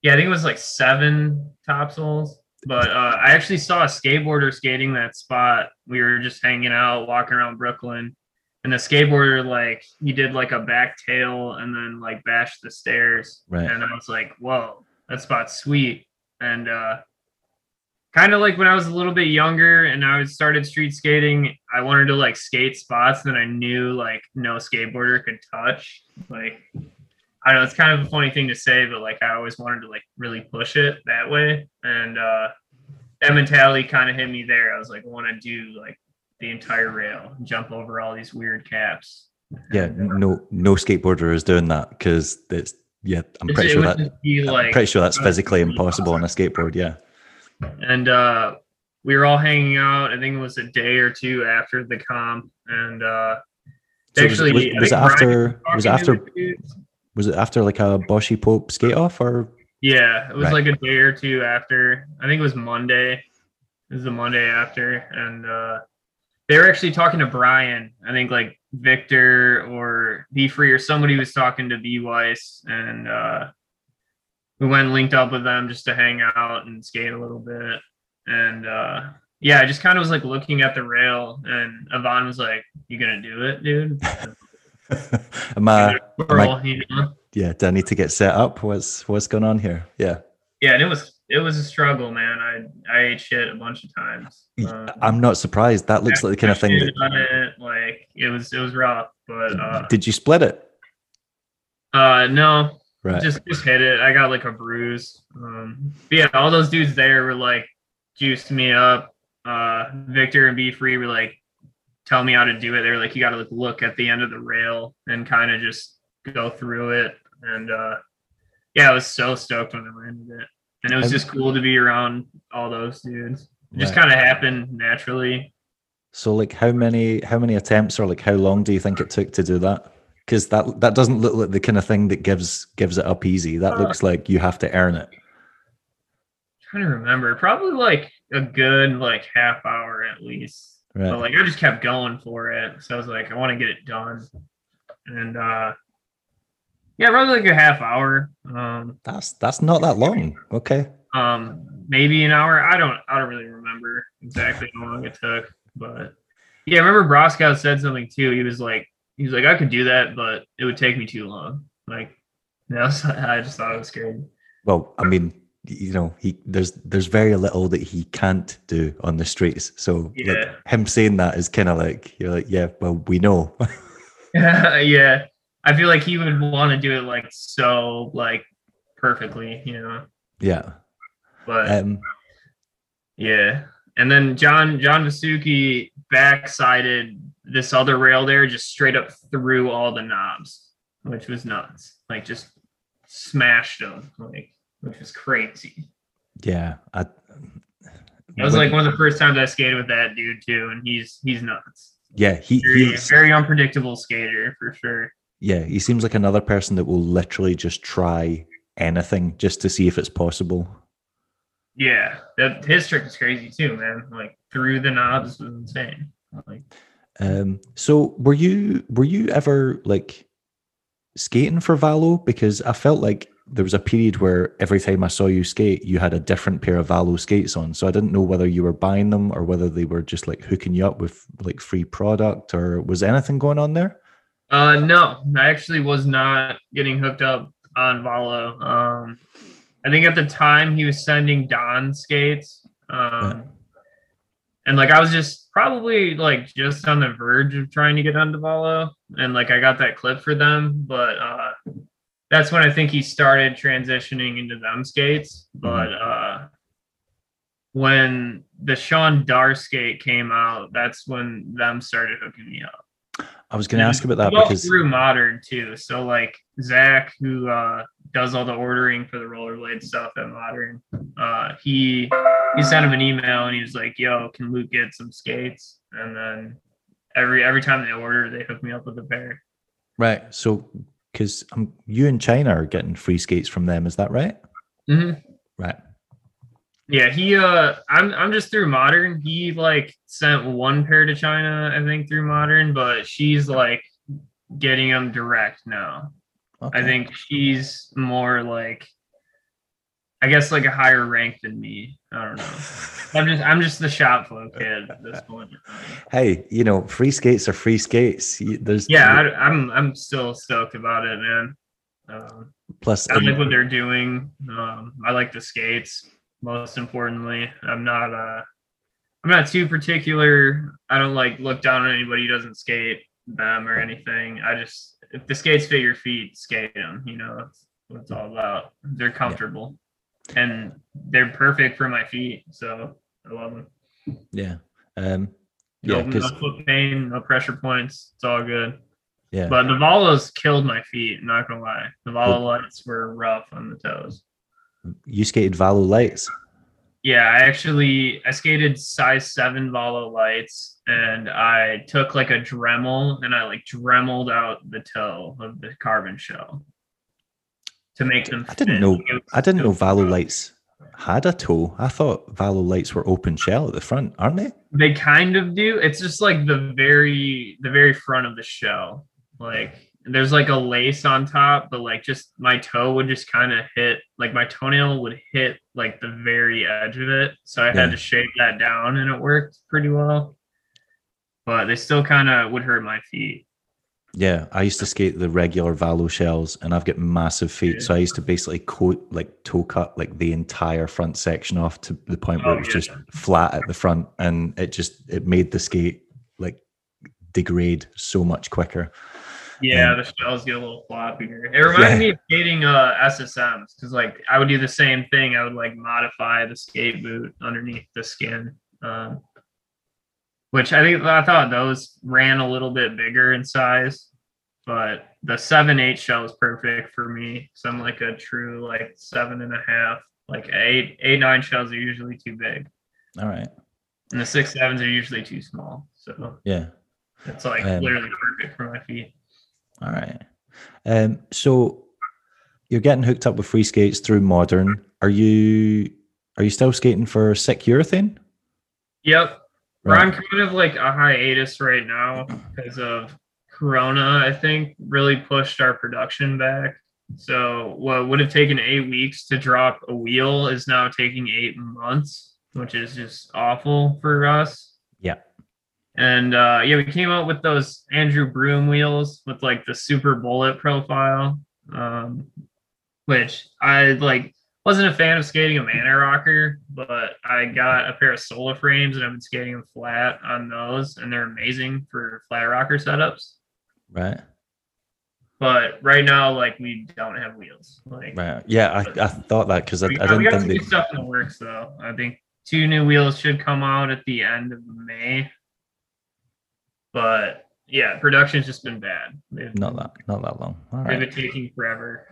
yeah, I think it was like seven topsouls. But uh, I actually saw a skateboarder skating that spot. We were just hanging out, walking around Brooklyn, and the skateboarder like he did like a back tail and then like bashed the stairs.
Right.
And I was like, "Whoa, that spot's sweet." And uh, kind of like when I was a little bit younger and I started street skating, I wanted to like skate spots that I knew like no skateboarder could touch. Like I don't know, it's kind of a funny thing to say, but like I always wanted to like really push it that way. And uh that mentality kind of hit me there. I was like, I want to do like the entire rail, jump over all these weird caps.
Yeah. No, no skateboarder is doing that because it's, yeah, I'm pretty
it
sure that,
be
I'm pretty sure that's
uh,
physically impossible on a skateboard. Yeah.
and uh we were all hanging out. I think it was a day or two after the comp, and uh
So was,
actually,
was,
I
was it after, was it
talking to
after. Was it after like a Boshy Pope skate off or?
Yeah, it was
Right.
like a day or two after. I think it was Monday. It was the Monday after, and uh, they were actually talking to Brian. I think like Victor or B Free or somebody was talking to B Weiss, and uh, we went and linked up with them just to hang out and skate a little bit. And uh, yeah, I just kind of was like looking at the rail, and Yvonne was like, "You gonna do it, dude?"
am I,
you know?
yeah, do I need to get set up? What's, what's going on here? Yeah.
Yeah, and it was it was a struggle, man. I I ate shit a bunch of times. Um,
I'm not surprised. That looks like the kind of thing that,
it, like it was it was rough, but uh,
did you split it?
uh no,
Right.
just just hit it. I got like a bruise. Um, but yeah, all those dudes there were like juiced me up. Uh, Victor and B Free were like telling me how to do it. They were like, you got to like look at the end of the rail and kind of just go through it. And uh, yeah, I was so stoked when I landed it, and it was just cool to be around all those dudes. It just
Right.
kind of happened naturally.
So like how many how many attempts or like how long do you think it took to do that? Because that that doesn't look like the kind of thing that gives gives it up easy. That
Uh,
looks like you have to earn it.
trying to remember, probably like a good like half hour at least.
Right.
But like I just kept going for it. So I was like, I want to get it done. And uh yeah, probably like a half hour. Um
That's that's not that long. Okay.
um maybe an hour. I don't I don't really remember exactly how long it took. But yeah, I remember Broskow said something too. He was like he was like, I could do that, but it would take me too long. Like that was, I just thought it was scary.
Well, I mean, you know, he there's there's very little that he can't do on the streets. So like, him saying that is kind of like you're like, yeah, well, we know.
yeah. I feel like he would want to do it like so like perfectly, you know.
yeah.
But
Um,
yeah. And then John John Vasuki backsided this other rail there just straight up through all the knobs, which was nuts. Like just smashed them, like which was crazy.
yeah. I,
That was like one of the first times I skated with that dude too, and he's he's nuts.
yeah. He
Very,
he's,
very unpredictable skater for sure.
yeah. He seems like another person that will literally just try anything just to see if it's possible.
Yeah, that his trick is crazy too, man. Like through the knobs was insane. Like
Um, so were you were you ever like skating for Valo? Because I felt like there was a period where every time I saw you skate, you had a different pair of Valo skates on. So I didn't know whether you were buying them or whether they were just like hooking you up with like free product or was anything going on there?
Uh, no, I actually was not getting hooked up on Valo. Um, I think at the time he was sending Don skates. Um, and like I was just probably like just on the verge of trying to get onto Valo, and like I got that clip for them, but uh, that's when I think he started transitioning into them skates. But uh, when the Sean Dar skate came out, that's when them started hooking me up.
I was going to ask about that because
through modern too. So like Zach, who uh, does all the ordering for the rollerblade stuff at Modern, uh, he he sent him an email and he was like, "Yo, can Luke get some skates?" And then every every time they order, they hook me up with a pair.
right, so because um, you and China are getting free skates from them, is that right?
Mm-hmm.
Right.
Yeah, he uh I'm I'm just through modern. He like sent one pair to China, I think, through modern, but she's like getting them direct now.
Okay.
I think she's more like I guess like a higher rank than me. I don't know. I'm just I'm just the shop flow kid at this point.
Hey, you know, free skates are free skates. There's
Yeah, I, I'm I'm still stoked about it, man. Um,
plus
I like what they're doing. Um, I like the skates. Most importantly, I'm not uh, I'm not too particular. I don't like look down on anybody who doesn't skate them or anything. I just if the skates fit your feet, skate them. You know, that's what it's all about. They're comfortable, and they're perfect for my feet. So I love them.
yeah, um, yeah,
no foot pain, no pressure points. It's all good.
yeah,
But the Valos killed my feet. Not gonna lie, the Valo lights were rough on the toes.
you skated Valo lights.
Yeah, I actually I skated size seven Valo lights, and I took like a Dremel and I like Dremeled out the toe of the carbon shell to make them.
I didn't know. I didn't know Valo lights had a toe. I thought Valo lights were open shell at the front, aren't they?
They kind of do. It's just like the very the very front of the shell. Like there's like a lace on top, but like just my toe would just kind of hit like my toenail would hit like the very edge of it. So I
Yeah.
had to shave that down and it worked pretty well. But they still kind of would hurt my feet.
Yeah, I used to skate the regular Valo shells, and I've got massive feet,
Yeah.
so I used to basically coat like toe cut like the entire front section off to the point where
Oh,
it was
yeah.
just flat at the front, and it just it made the skate like degrade so much quicker.
Yeah,
Um,
the shells get a little floppier. It reminded
Yeah.
me of skating uh SSMs because like I would do the same thing. I would like modify the skate boot underneath the skin. Um, which I think I thought those ran a little bit bigger in size, but the seven eight shell is perfect for me. So I'm like a true like seven and a half. Like eight eight nine shells are usually too big,
All right,
and the six sevens are usually too small. So
yeah,
it's like
Um,
literally perfect for my feet.
all right. Um, so you're getting hooked up with free skates through Modern. Are you are you still skating for Sick Urethane?
Yep. We're
Right.
on kind of like a hiatus right now because of Corona, I think, really pushed our production back. So what would have taken eight weeks to drop a wheel is now taking eight months, which is just awful for us.
Yeah.
And uh, yeah, we came out with those Andrew Broom wheels with like the super bullet profile, um, which I like wasn't a fan of skating a mana rocker, but I got a pair of Sola frames and I've been skating them flat on those, and they're amazing for flat rocker setups.
Right.
But right now, like we don't have wheels. Like
Right. Yeah, I, I thought that because I,
we,
I
got- we
didn't
got
think
some
they.
stuff in the works though. I think two new wheels should come out at the end of May. But yeah, production's just been bad. They've,
Not that, not that long. All
they've
right.
been taking forever.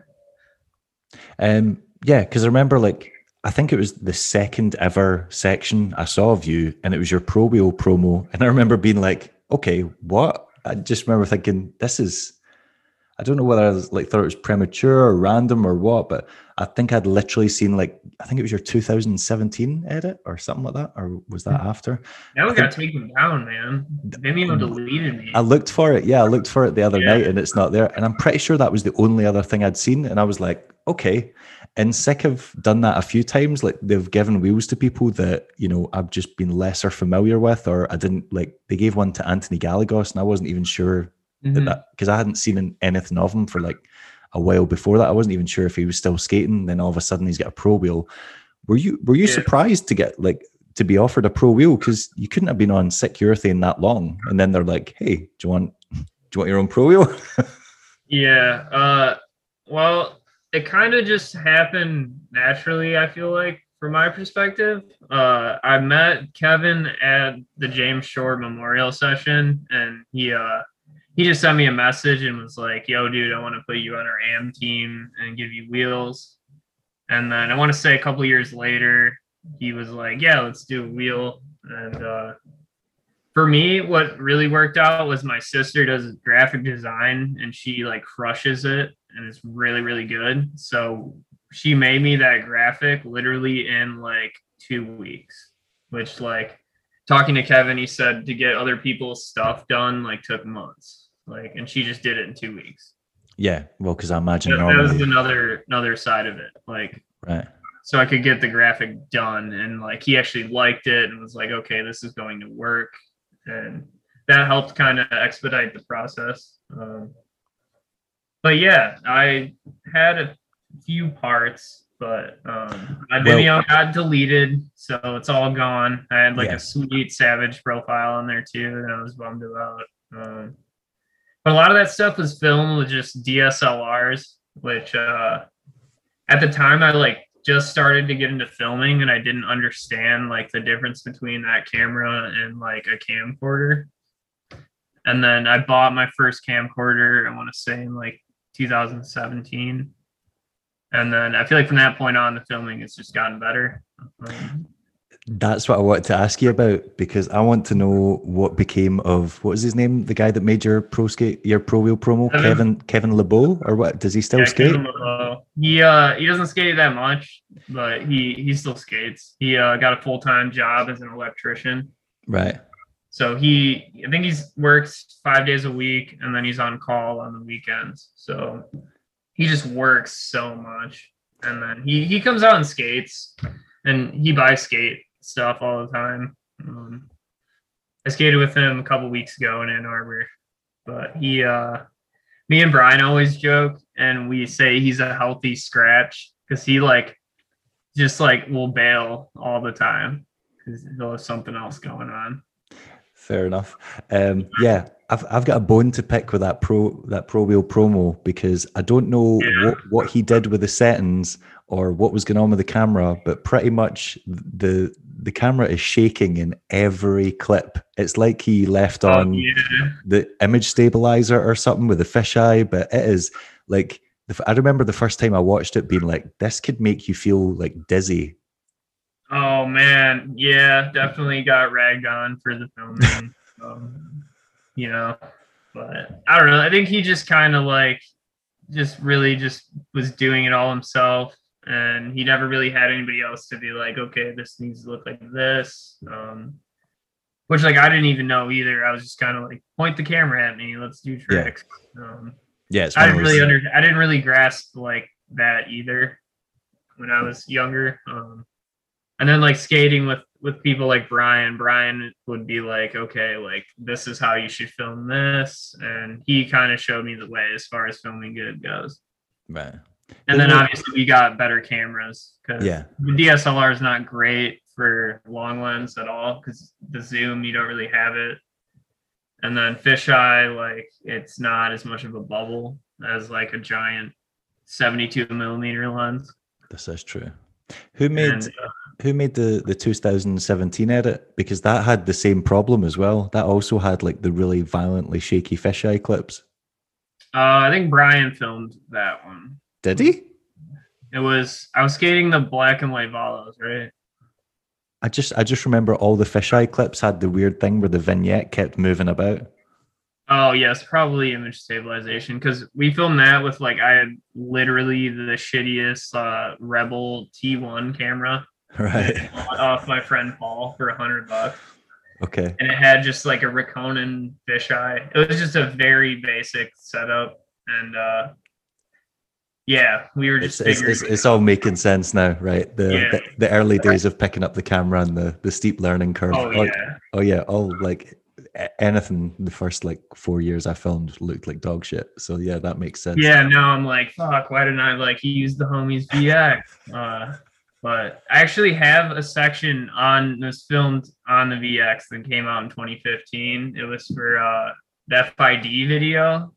Um, yeah, because I remember like I think it was the second ever section I saw of you, and it was your Pro Wheel promo, and I remember being like, okay, what? I just remember thinking this is. I don't know whether I was like thought it was premature or random or what, but I think I'd literally seen like I think it was your 2017 edit or something like that, or was that hmm. after?
Now
I
got taken down, man. Vimeo mm. deleted me.
I looked for it. Yeah, I looked for it the other
Yeah.
night and it's not there. And I'm pretty sure that was the only other thing I'd seen. And I was like, okay. And Sick have done that a few times. Like they've given wheels to people that, you know, I've just been lesser familiar with, or I didn't like, they gave one to Anthony Gallegos and I wasn't even sure
Mhm.
that that, because I hadn't seen anything of him for like a while before that. I wasn't even sure if he was still skating. Then all of a sudden he's got a pro wheel. Were you, were you
Yeah.
surprised to get like, to be offered a pro wheel because you couldn't have been on sick urethane that long. And then they're like, "Hey, do you want do you want your own pro wheel?"
Yeah. Uh, Well, it kind of just happened naturally, I feel like, from my perspective. Uh, I met Kevin at the James Shore Memorial Session, and he uh, he just sent me a message and was like, "Yo, dude, I want to put you on our AM team and give you wheels." And then I want to say a couple years later, he was like, "Yeah, let's do a wheel." And uh, for me, what really worked out was my sister does graphic design and she like crushes it and it's really really good. So she made me that graphic literally in like two weeks, which like talking to Kevin, he said to get other people's stuff done like took months. Like, and she just did it in two weeks.
Yeah, well, because I imagine
That, that was another another side of it. Like,
right?
so I could get the graphic done, and like he actually liked it and was like, okay, this is going to work, and that helped kind of expedite the process. Um, but yeah, I had a few parts, but um, my
Well-
Vimeo got deleted, so it's all gone. I had like
Yeah.
a sweet Savage profile on there too, and I was bummed about. Um, but a lot of that stuff was filmed with just DSLRs, which uh, at the time I like just started to get into filming, and I didn't understand like the difference between that camera and like a camcorder. And then I bought my first camcorder, I want to say in like 2017. And then I feel like from that point on, the filming has just gotten better. Um,
That's what I wanted to ask you about because I want to know what became of what was his name, the guy that made your pro skate, your pro wheel promo,
Kevin.
Kevin Kevin LeBeau, or what? Does he still
yeah,
skate?
give him a blow. He uh he doesn't skate that much, but he he still skates. He uh, got a full time job as an electrician.
Right.
So he, I think he's works five days a week, and then he's on call on the weekends. So he just works so much, and then he he comes out and skates, and he buys skate stuff all the time. Um, I skated with him a couple weeks ago in Ann Arbor, but he, uh, me and Brian always joke, and we say he's a healthy scratch because he like just like will bail all the time because he'll have something else going on.
Fair enough. Um, yeah, I've I've got a bone to pick with that pro that pro wheel promo because I don't know
Yeah.
what, what he did with the settings or what was going on with the camera, but pretty much the the camera is shaking in every clip. It's like he left on
Oh, yeah.
the image stabilizer or something with a fisheye, but it is like the I remember the first time I watched it being like, this could make you feel like dizzy.
Oh man, yeah, definitely got ragged on for the filming. um, you know, but I don't know. I think he just kind of like just really just was doing it all himself, and he never really had anybody else to be like, okay, this needs to look like this. Um, which like I didn't even know either. I was just kind of like, point the camera at me, let's do
Yeah.
tricks. Um,
Yeah,
I didn't really under I didn't really grasp like that either when I was younger. Um, and then like skating with with people like Brian, Brian would be like, okay, like this is how you should film this, and he kind of showed me the way as far as filming good goes.
right.
And then obviously we got better cameras because
Yeah.
the DSLR is not great for long lens at all because the zoom you don't really have it. And then fisheye, like it's not as much of a bubble as like a giant 72 millimeter lens.
This is true. Who made
And, uh,
who made the the 2017 edit? Because that had the same problem as well. That also had like the really violently shaky fisheye clips.
uh, I think Brian filmed that one.
Did he?
It was I was skating the black and white Valos, right?
I just I just remember all the fisheye clips had the weird thing where the vignette kept moving about.
Oh yes, probably image stabilization because we filmed that with like I had literally the shittiest uh, Rebel T1 camera
Right.
off my friend Paul for a hundred bucks,
Okay.
and it had just like a Rokinon fisheye. It was just a very basic setup, and uh, yeah, we were just
it's, it's, it's all making sense now, right? The,
Yeah.
the the early days of picking up the camera and the the steep learning curve.
Oh
Oh,
yeah,
oh yeah, all like anything the first like four years I filmed looked like dog shit. So yeah, that makes sense.
yeah. Now I'm like, fuck. Why didn't I like use the homies VX? Uh, but I actually have a section on this filmed on the VX that came out in 2015. It was for uh, the FID video,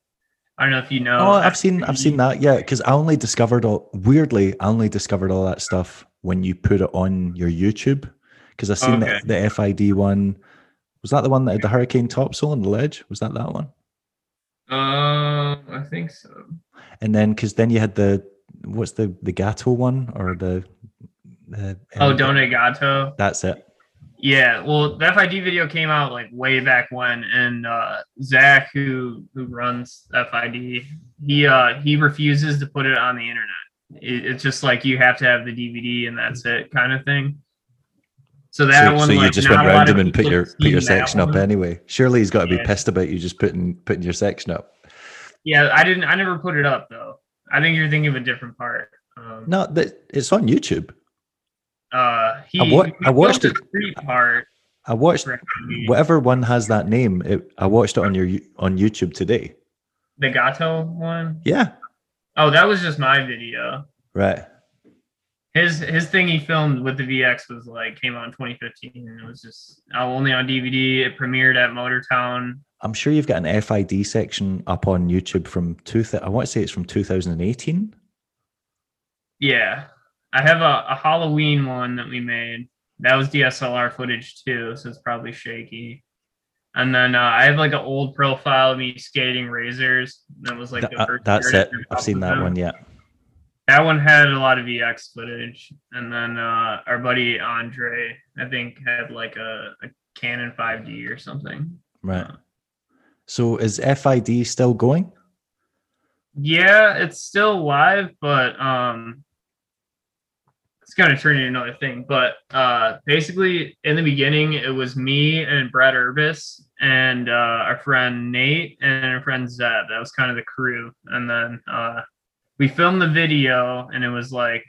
I don't know if you know.
Oh, I've seen I've seen that. Yeah, because I only discovered all weirdly, I only discovered all that stuff when you put it on your YouTube. Because I seen
Okay.
the, the FID one. Was that the one that had the hurricane topsoul on the ledge? Was that that one?
Um, I think so.
And then because then you had the what's the the Gato one or the, the
Oh, Gato.
That's it.
Yeah, well, the FID video came out like way back when, and uh, Zach, who who runs FID, he uh he refuses to put it on the internet. It, it's just like you have to have the DVD and that's it, kind of thing. So that
So,
one,
so you
like,
just went
a lot
round
of
him and put your put your section up anyway. Surely he's got to be
Yeah.
pissed about you just putting putting your section up.
Yeah, I didn't. I never put it up though. I think you're thinking of a different part. Um,
No, that it's on YouTube.
Uh, he,
I wa- I watched it.
the street part.
I watched whatever one has that name. It, I watched it on your on YouTube today.
The Gato one.
Yeah,
Oh, that was just my video.
right.
his his thing he filmed with the VX was like came out in 2015 and it was just uh, only on DVD. It premiered at Motortown.
I'm sure you've got an FID section up on YouTube from two. I want to say it's from 2018.
Yeah, I have a, a Halloween one that we made. That was DSLR footage too, so it's probably shaky. And then uh, I have like an old profile of me skating razors. That was like
Th-
the
uh,
first
that's it. I've seen that
them.
one. Yeah.
That one had a lot of VX footage, and then uh, our buddy Andre, I think, had like a, a Canon 5D or something.
Right. So is FID still going?
Yeah, it's still live, but um it's gonna turn into another thing. But uh basically in the beginning it was me and Brett Urbis and uh our friend Nate and our friend Zeb. That was kind of the crew. And then uh we filmed the video and it was like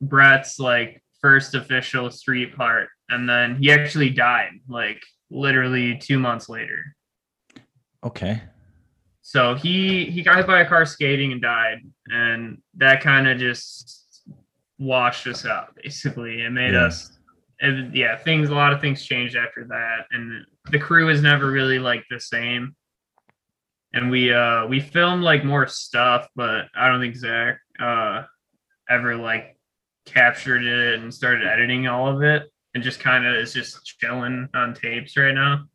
Brett's like first official street part. And then he actually died like literally two months later.
Okay.
So he he got hit by a car skating and died, and that kind of just washed us out. Basically, it made
Yeah.
us, and yeah, things. A lot of things changed after that, and the crew is never really like the same. And we uh we filmed like more stuff, but I don't think Zach uh ever like captured it and started editing all of it, and just kind of is just chilling on tapes right now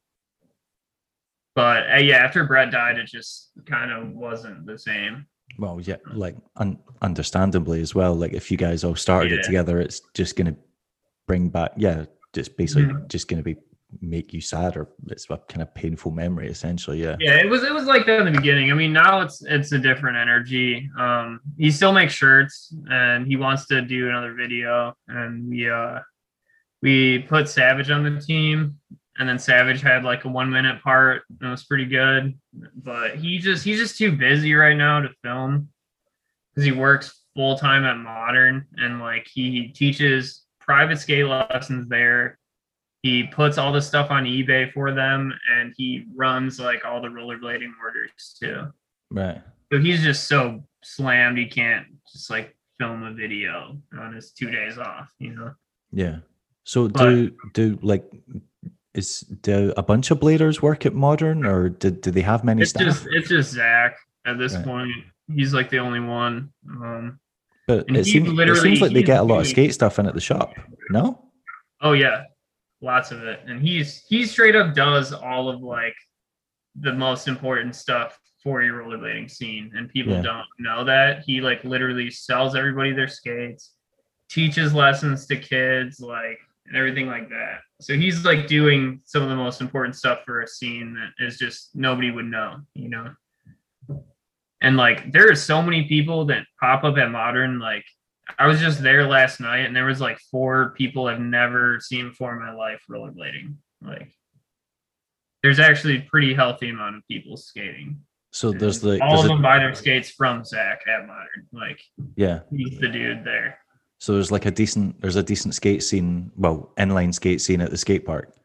but uh, yeah, after Brett died, it just kind of wasn't the same.
Well, yeah, like un- understandably as well. Like if you guys all started it together, it's just going to bring back. Yeah, just basically
Mhm.
just going to be make you sad, or it's a kind of painful memory, essentially. Yeah.
Yeah, it was it was like that in the beginning. I mean, now it's it's a different energy. Um, he still makes shirts, and he wants to do another video, and we uh we put Savage on the team, and then Savage had like a one minute part, and it was pretty good. But he just he's just too busy right now to film because he works full time at Modern, and like he teaches private skate lessons there. He puts all the stuff on eBay for them, and he runs like all the rollerblading orders too.
Right.
So he's just so slammed he can't just like film a video on his two days off, you know.
Yeah. So
But-
do do like is do a bunch of bladers work at Modern, or did do they have many
It's
staff?
just it's just Zach at this
Right.
point. He's like the only one. Um,
but it seems it seems like they get a lot of skate stuff in at the shop. No.
oh yeah, lots of it. And he's he straight up does all of like the most important stuff for your rollerblading scene, and people
Yeah.
don't know that he like literally sells everybody their skates, teaches lessons to kids, like and everything like that. So he's like doing some of the most important stuff for a scene that is just nobody would know, you know. And like there are so many people that pop up at Modern. Like I was just there last night, and there was like four people I've never seen before in my life rollerblading. Like there's actually a pretty healthy amount of people skating.
So there's the
all of them buy their skates from Zach at Modern. Like
yeah.
he's the dude there.
So there's like a decent there's a decent skate scene, well, inline skate scene at the skate park.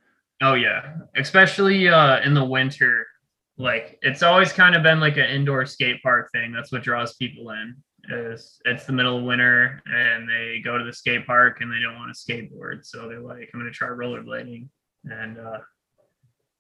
Oh yeah, especially uh, in the winter. Like it's always kind of been like an indoor skate park thing. That's what draws people in. Is it's the middle of winter and they go to the skate park and they don't want to skateboard, so they're like, I'm gonna try rollerblading. And uh,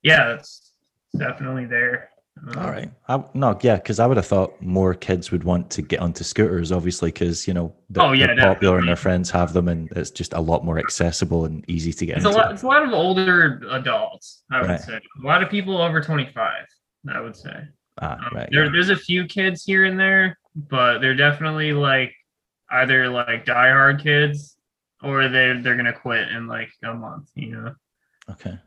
yeah, it's definitely there.
All right. I, no, yeah, because I would have thought more kids would want to get onto scooters, obviously, because you know they're,
Oh, yeah,
they're popular and their friends have them, and it's just a lot more accessible and easy to get
It's a
into.
lot. It's a lot of older adults. I would
Right.
say a lot of people over twenty five. I would say.
Ah,
Um,
right.
there,
yeah.
there's a few kids here and there, but they're definitely like either like diehard kids or they they're gonna quit in like a month. You know.
Okay.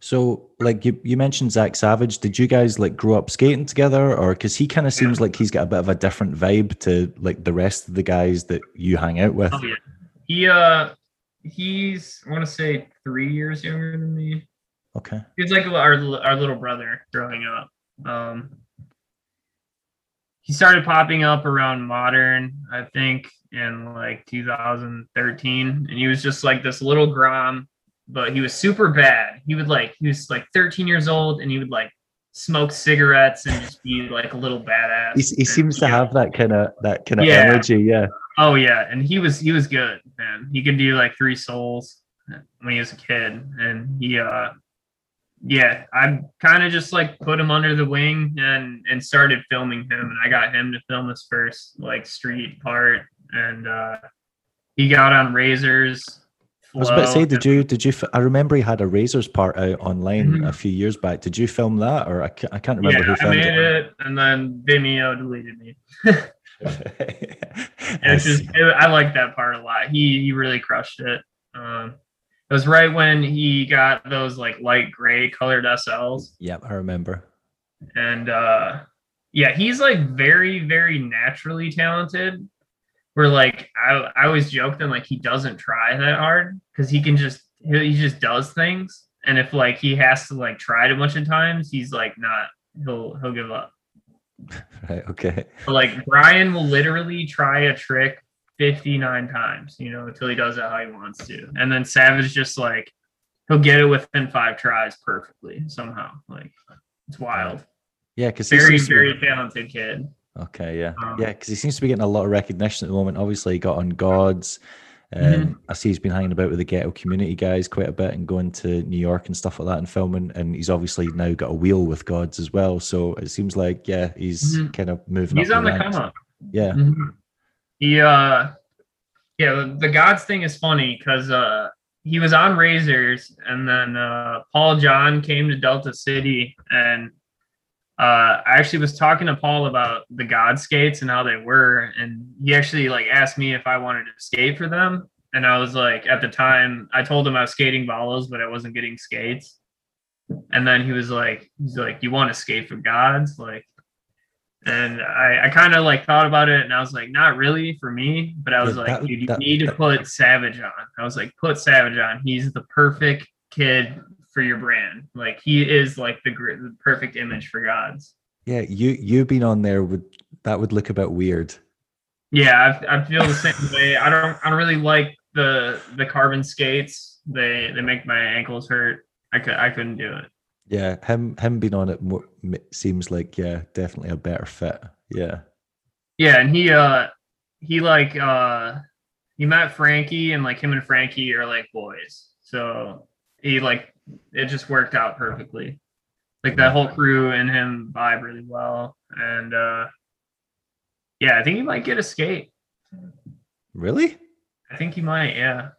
So, like you, you mentioned Zach Savage. Did you guys like grow up skating together, or because he kind of seems like he's got a bit of a different vibe to like the rest of the guys that you hang out with?
Oh yeah. He uh he's I want to say three years younger than me.
Okay.
He's like our our little brother growing up. Um, he started popping up around modern, I think, in like 2013, and he was just like this little grom, but he was super bad. He would like he was like 13 years old, and he would like smoke cigarettes and just be like a little badass.
He, he
And,
seems to
yeah.
have that kind of that kind of
Yeah.
energy. Yeah.
Oh yeah, and he was he was good, man. He could do like three souls when he was a kid, and he uh yeah, I kind of just like put him under the wing and and started filming him, and I got him to film his first like street part, and uh he got on razors.
I was about to say, did you did you? I remember he had a Razors part out online
Mhm.
a few years back. Did you film that, or I can't, I can't remember
Yeah,
who
I
filmed
made
it?
it, and then Vimeo deleted me.
I
it's just it, I like that part a lot. He he really crushed it. Um, it was right when he got those like light gray colored SLs,
Yep, I remember.
and uh, yeah, he's like very very naturally talented. Where like I I always joke that like he doesn't try that hard because he can just he, he just does things, and if like he has to like try it a bunch of times, he's like not he'll he'll give up.
Right. Okay.
But, like Brian will literally try a trick 59 times, you know, until he does it how he wants to. And then Savage just like he'll get it within five tries perfectly somehow. Like it's wild.
Yeah, because
Very, very talented kid.
Okay, yeah,
Um,
yeah, because he seems to be getting a lot of recognition at the moment. Obviously, he got on Gods. Um,
Mhm.
I see he's been hanging about with the ghetto community guys quite a bit and going to New York and stuff like that and filming. And he's obviously now got a wheel with Gods as well. So it seems like yeah, he's
Mhm.
kind of moving.
He's
up
on the come up.
Yeah,
Mhm. He uh yeah, the, the gods thing is funny because uh he was on Razors and then uh Paul John came to Delta City and uh I actually was talking to Paul about the god skates and how they were and he actually like asked me if I wanted to skate for them and I was like at the time I told him I was skating Valos but I wasn't getting skates and then he was like he's like you want to skate for gods like and I, I kind of like thought about it and I was like, not really for me, but I was
Yeah,
like,
that-
dude, you
that-
need to put Savage on. I was like, put Savage on. He's the perfect kid for your brand. Like he is like the, the perfect image for gods.
yeah. You you being on there would that would look a bit weird.
Yeah, I, I feel the same way. I don't I don't really like the the carbon skates. They they make my ankles hurt. I could I couldn't do it.
Yeah, him him being on it mo- m- seems like yeah, definitely a better fit. Yeah,
Yeah, and he uh he like uh he met Frankie and like him and Frankie are like boys. So he like it just worked out perfectly. Like that whole crew and him vibe really well. And uh yeah, I think he might get a skate.
really?
I think he might, yeah.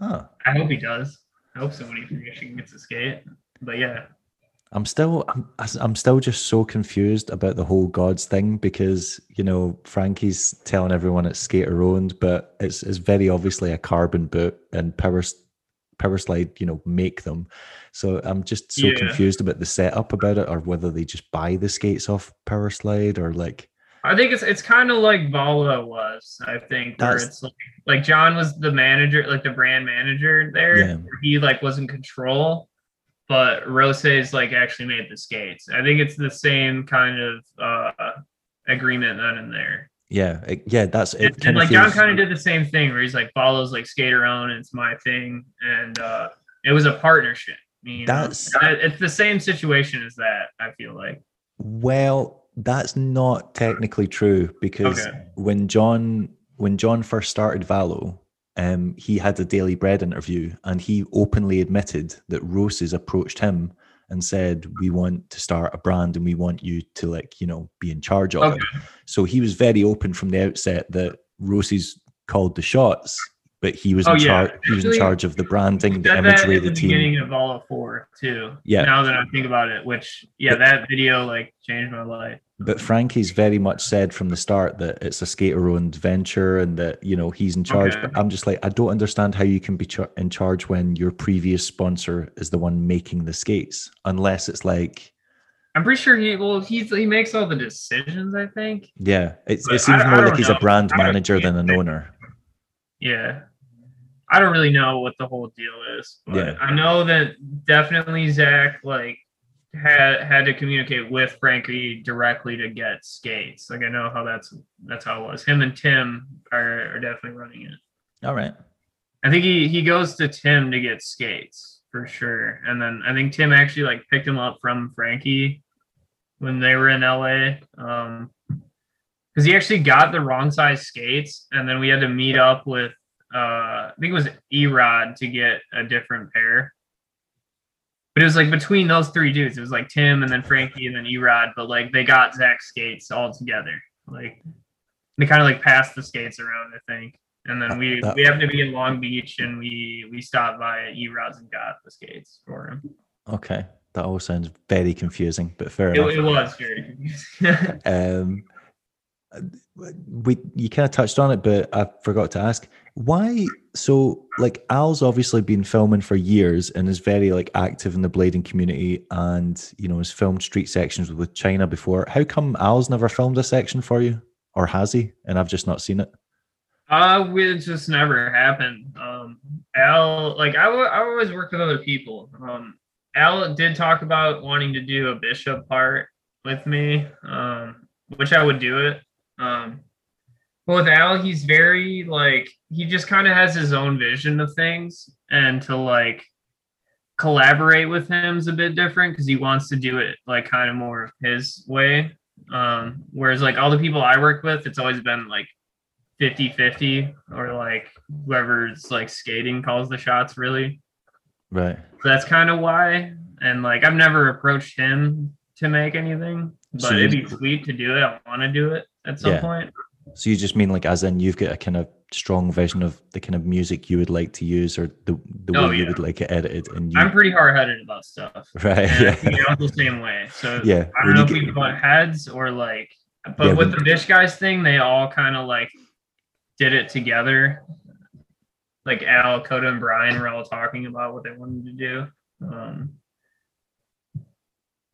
Oh,
I hope he does. I hope somebody from Michigan gets a skate. But yeah.
I'm still I'm I'm still just so confused about the whole gods thing because you know Frankie's telling everyone it's skater owned, but it's it's very obviously a carbon boot and power Powerslide you know make them. So I'm just so
Yeah.
confused about the setup about it, or whether they just buy the skates off Powerslide or like
I think it's it's kind of like Valo was. I think where it's like like John was the manager, like the brand manager there.
Yeah.
He like was in control, but Roces like actually made the skates. I think it's the same kind of uh agreement that in there.
Yeah it- yeah that's it.
And, and, like John kind of did the same thing where he's like follows like skater own, it's my thing, and uh it was a partnership. You know?
That's-
it's the same situation as that. I feel like.
Well, that's not technically true because
Okay.
when John when John first started Valo, um, he had a Daily Bread interview and he openly admitted that Roces approached him and said, "We want to start a brand and we want you to like you know be in charge of
Okay.
it." So he was very open from the outset that Roces called the shots, but he was
Oh,
in
yeah.
charge. He was in charge of the branding, the
Said that
imagery,
at
the
the
team.
beginning of all of four too.
Yeah.
Now that I think about it, which yeah, that video like changed my life.
But Frankie's very much said from the start that it's a skater-owned venture and that you know he's in charge.
Okay.
But I'm just like, I don't understand how you can be char- in charge when your previous sponsor is the one making the skates, unless it's like,
I'm pretty sure he well he's he makes all the decisions. I think.
yeah,
But
it seems
I- I
more like
don't
he's a brand manager than an owner.
Yeah. I don't really know what the whole deal is, but
Yeah.
I know that definitely Zach like had had to communicate with Frankie directly to get skates. Like I know how that's that's how it was. Him and Tim are, are definitely running it.
All right,
I think he he goes to Tim to get skates for sure, and then I think Tim actually like picked him up from Frankie when they were in LA. Um, because he actually got the wrong size skates, and then we had to meet up with uh I think it was Erod to get a different pair. But it was like between those three dudes, it was like Tim and then Frankie and then Erod, but like they got Zach skates all together. Like they kind of like passed the skates around, I think. And then we we happened to be in Long Beach and we we stopped by at Erod's and got the skates for him.
okay, that all sounds very confusing, but fair
It,
enough.
it was very confusing.
Um, we you kind of touched on it, but I forgot to ask why. So, like Al's obviously been filming for years and is very like active in the blading community, and you know has filmed street sections with China before. How come Al's never filmed a section for you, or has he? And I've just not seen it.
Uh, it just never happened. Um, Al, like I, I always worked with other people. Um, Al did talk about wanting to do a bishop part with me, um, which I would do it. Um, but with Al, he's very like he just kind of has his own vision of things, and to like collaborate with him is a bit different because he wants to do it like kind of more his way. Um, whereas like all the people I work with, it's always been like 50 50 or like whoever's like skating calls the shots really
Right.
so that's kind of why and like i've never approached him to make anything but
So
it'd be sweet to do it i want to do it at some
Yeah.
point
So you just mean like as in you've got a kind of strong vision of the kind of music you would like to use or the the way
Oh,
you would like it edited, and you
i'm pretty hard-headed about stuff
right.
and
Yeah.
you know, the same way so
Yeah,
i don't know if
get-
we butt heads or like but
Yeah,
with
when-
the dish guys thing they all kind of like did it together like al coda and brian were all talking about what they wanted to do um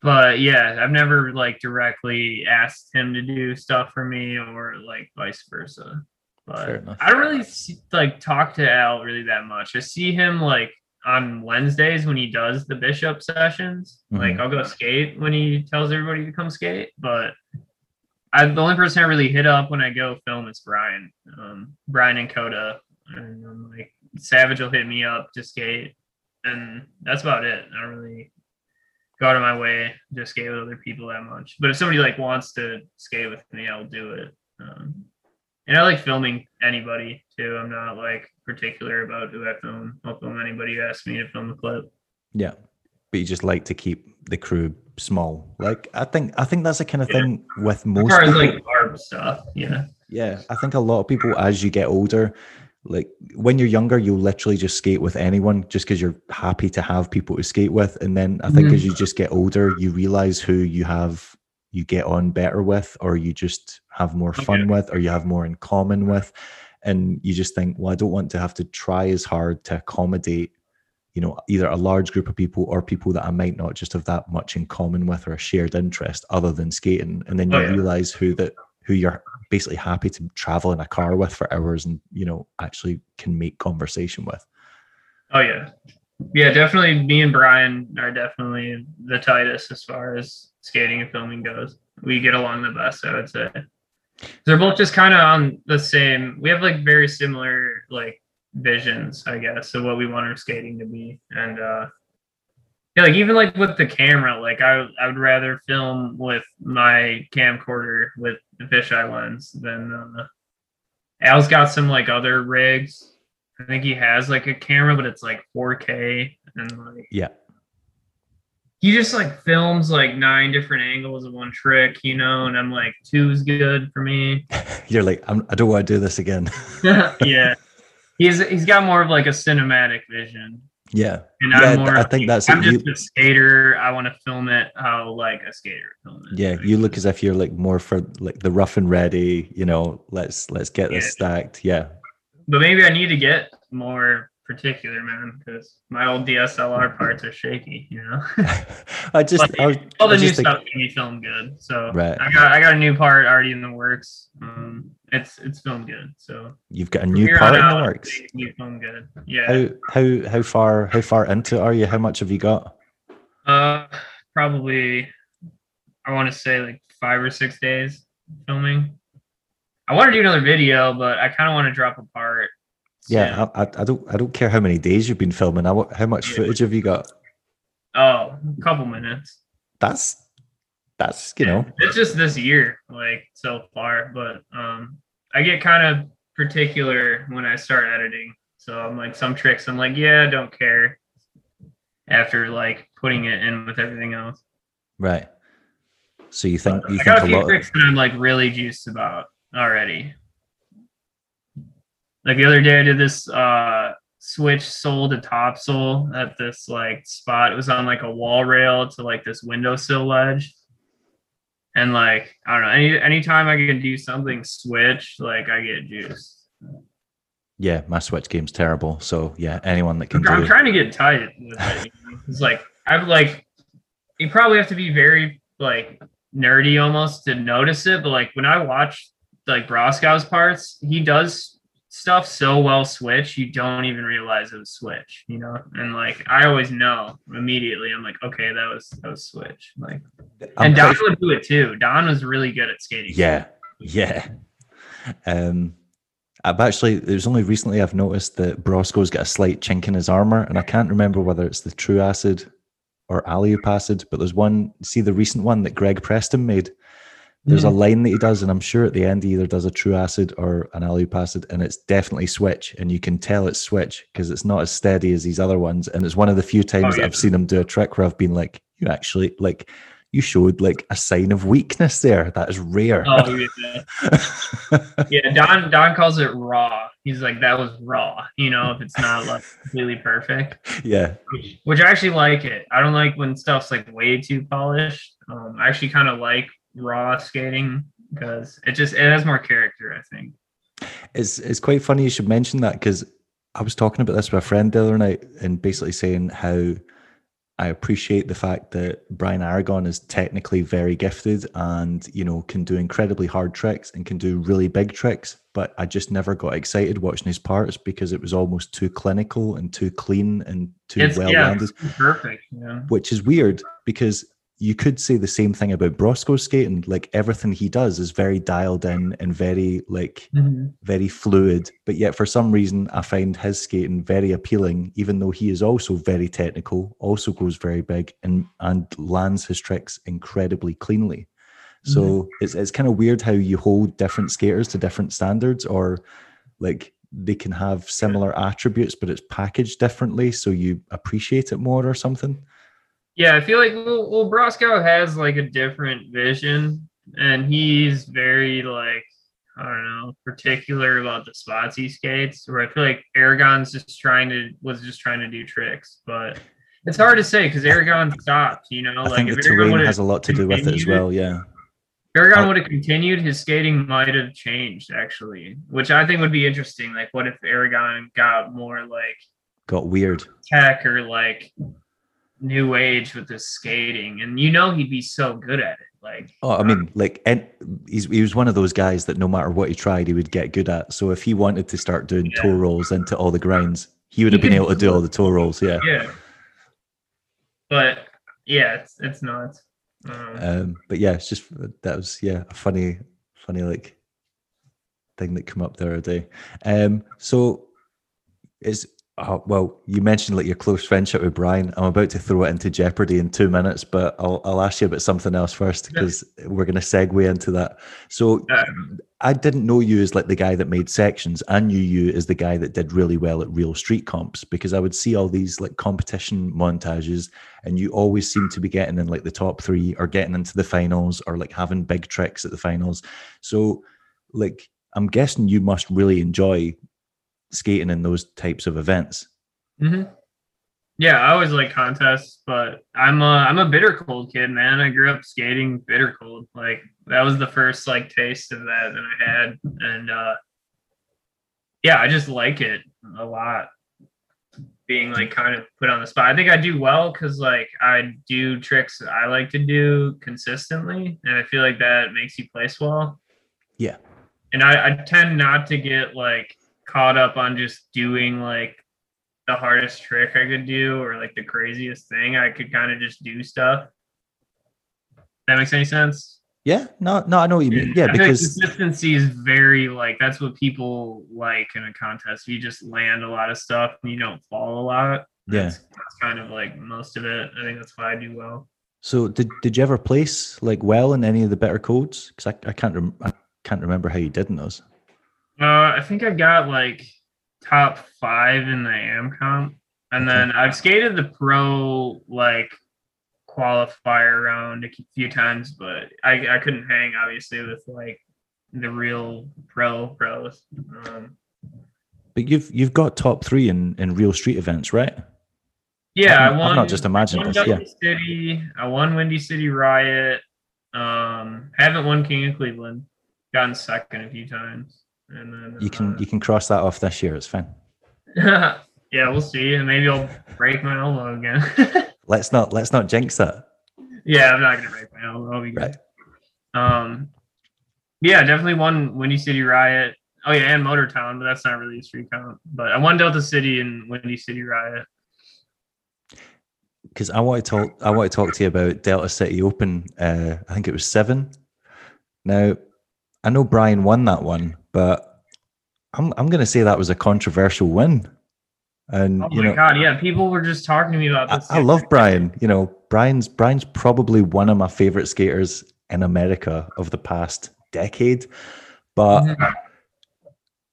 but yeah i've never like directly asked him to do stuff for me or like vice versa. But i don't really see, like talk to al really that much. I see him like on wednesdays when he does the bishop sessions. Like
Mhm.
i'll go skate when he tells everybody to come skate but I, the only person I really hit up when I go film is Brian, um, Brian and Coda, and I'm like Savage will hit me up to skate, and that's about it. I don't really go out of my way to skate with other people that much. But if somebody like wants to skate with me, I'll do it. Um, and I like filming anybody too. I'm not like particular about who I film. I'll film anybody who asks me to film the clip.
Yeah, but you just like to keep the crew small. Like I think I think that's the kind of
Yeah.
thing with
As
most
as
people.
like barb stuff, yeah.
yeah, I think a lot of people as you get older, like when you're younger, you'll literally just skate with anyone just because you're happy to have people to skate with. And then I think
Mhm.
as you just get older, you realize who you have you get on better with, or you just have more fun
Okay.
with, or you have more in common with. And you just think, well, I don't want to have to try as hard to accommodate you know either a large group of people or people that i might not just have that much in common with or a shared interest other than skating and then you
Oh, yeah.
realize who that who you're basically happy to travel in a car with for hours and you know actually can make conversation with
Oh yeah, yeah, definitely. Me and Brian are definitely the tightest as far as skating and filming goes. We get along the best, I would say. They're both just kind of on the same. We have like very similar like visions, I guess, of what we want our skating to be, and uh yeah, like even like with the camera, like I I would rather film with my camcorder with the fisheye lens than uh, Al's got some like other rigs I think he has like a camera, but it's like 4K and like
yeah
he just like films like nine different angles of one trick, you know, and I'm like, two's good for me.
You're like, I'm, I don't want to do this again.
yeah. He's he's got more of like a cinematic vision.
Yeah.
And
Yeah,
I'm more
I think that's
I'm
it. You-
just a skater. I want to film it how like a skater film it.
Yeah, you look as if you're like more for like the rough and ready, you know, let's let's get this stacked. Yeah.
but maybe I need to get more particular, man, because my old DSLR parts are shaky, you know.
I just I was,
All
I
the new
just thinking-
stuff can be filmed good. So
Right.
I got I got a new part already in the works. Um, it's it's filmed good. So
you've got a new part in the works.
it can good. Yeah.
How how how far how far into are you? How much have you got?
Uh, probably I want to say like five or six days filming. I want to do another video, but I kind of want to drop a part.
Yeah, I, I, I don't I don't care how many days you've been filming. I, how much
Yeah.
footage have you got?
Oh, a couple minutes.
That's that's you know
it's just this year, like so far. But um, I get kind of particular when I start editing. So I'm like, some tricks, I'm like, yeah, I don't care. After like putting it in with everything else,
right. So you think you
I
think
got a few tricks that I'm like really juiced about already. Like the other day, I did this uh switch soul to topsoul at this like spot. It was on like a wall rail to like this windowsill ledge. And like I don't know, any anytime I can do something switch, like I get juiced.
Yeah, my switch game's terrible. So yeah, anyone that can
I'm, trying to get tight with it. It's like I've like you probably have to be very like nerdy almost to notice it, but like when I watch like Broskow's parts, he does stuff so well switch, you don't even realize it was switch, you know? And like I always know immediately. I'm like, okay, that was that was switch. Like
I'm
and Don
pretty-
would do it too. Don was really good at skating.
Yeah, yeah. Um, I've actually it was only recently I've noticed that Broskow's got a slight chink in his armor, and I can't remember whether it's the True Acid or Alley Acid, but there's one. See the recent one that Greg Preston made. There's a line that he does, and I'm sure at the end he either does a True Acid or an Alley Acid, and it's definitely Switch, and you can tell it's Switch because it's not as steady as these other ones, and it's one of the few times that
yeah.
I've seen him do a trick where I've been like, you actually like. You showed like a sign of weakness there. That is rare.
Oh yeah. yeah, Don Don calls it raw. He's like, that was raw, you know, if it's not like completely perfect.
yeah,
Which, which I actually like it. I don't like when stuff's like way too polished. Um, I actually kind of like raw skating because it just it has more character, I think.
it's it's quite funny you should mention that because I was talking about this with a friend the other night and basically saying how I appreciate the fact that Brian Aragon is technically very gifted and you know can do incredibly hard tricks and can do really big tricks, but I just never got excited watching his parts because it was almost too clinical and too clean and too well
yeah, perfect. Yeah.
which is weird because you could say the same thing about Broskow's skating. Like everything he does is very dialed in and very like mm-hmm. very fluid. But yet for some reason I find his skating very appealing, even though he is also very technical, also goes very big and and lands his tricks incredibly cleanly. So mm-hmm. it's it's kind of weird how you hold different skaters to different standards or like they can have similar attributes, but it's packaged differently, so you appreciate it more or something.
Yeah, I feel like well, well Broskow has like a different vision, and he's very like I don't know particular about the spots he skates. Where I feel like Aragon's just trying to was just trying to do tricks, but it's hard to say because Aragon stopped. You know,
I
like
think the terrain has a lot to do with it as well. Yeah.
Aragon would have continued, his skating might have changed actually, which I think would be interesting. Like, what if Aragon got more like
Got weird.
tech or like new age with his skating? And you know, he'd be so good at it. Like,
Oh, I mean, like, and he's, he was one of those guys that no matter what he tried, he would get good at. So if he wanted to start doing
Yeah.
toe rolls into all the grinds, he would
He
have been
could
able to do all the toe rolls. Yeah.
yeah. But yeah, it's it's nuts. Um,
Um, but yeah, it's just that was yeah a funny, funny like thing that come up the other day. Um, so is Oh, well, you mentioned like your close friendship with Brian. I'm about to throw it into jeopardy in two minutes, but I'll, I'll ask you about something else first because we're going to segue into that. So,
Uh,
I didn't know you as like the guy that made sections. I knew you as the guy that did really well at real street comps because I would see all these like competition montages, and you always seem to be getting in like the top three or getting into the finals or like having big tricks at the finals. So, like, I'm guessing you must really enjoy skating in those types of events.
hmm Yeah, I always like contests, but I'm a I'm a bitter cold kid, man. I grew up skating bitter cold. Like that was the first like taste of that that I had, and uh yeah, I just like it a lot. Being like kind of put on the spot. I think I do well because like I do tricks I like to do consistently, and I feel like that makes you place well.
Yeah.
And I, I tend not to get like caught up on just doing like the hardest trick I could do or like the craziest thing. I could kind of just do stuff. That makes any sense?
Yeah, no, no, I know what you mean. Yeah,
I
because
consistency is very like that's what people like in a contest. You just land a lot of stuff and you don't fall a lot.
Yeah.
That's, that's kind of like most of it. I think that's why I do well.
so did did you ever place like well in any of the better codes? Because I, I can't rem- I can't remember how you did in those.
Uh, I think I got like top five in the AM comp, and then I've skated the pro like qualifier round a few times, but I I couldn't hang obviously with like the real pro pros. Um,
But you've you've got top three in in real street events, right?
yeah,
I've-
I won.
not just
imagining
this, yeah.
City. I won Windy City Riot. Um, haven't won King of Cleveland. Gotten second a few times, and then
You can
uh,
you can cross that off this year. It's fine.
yeah, we'll see. And maybe I'll break my elbow again.
Let's not let's not jinx that.
yeah, I'm not gonna break my elbow. I'll be good.
Right.
Um, yeah, definitely won Windy City Riot. Oh yeah, and Motor Town, but that's not really a street count. But I won Delta City and Windy City Riot.
Because I want to talk I want to talk to you about Delta City Open. Uh, I think it was seven. Now, I know Brian won that one, but I'm I'm going to say that was a controversial win. And
Oh
you
my
know,
god, yeah, people were just talking to me about
I,
this.
I love Brian. You know, Brian's Brian's probably one of my favorite skaters in America of the past decade. But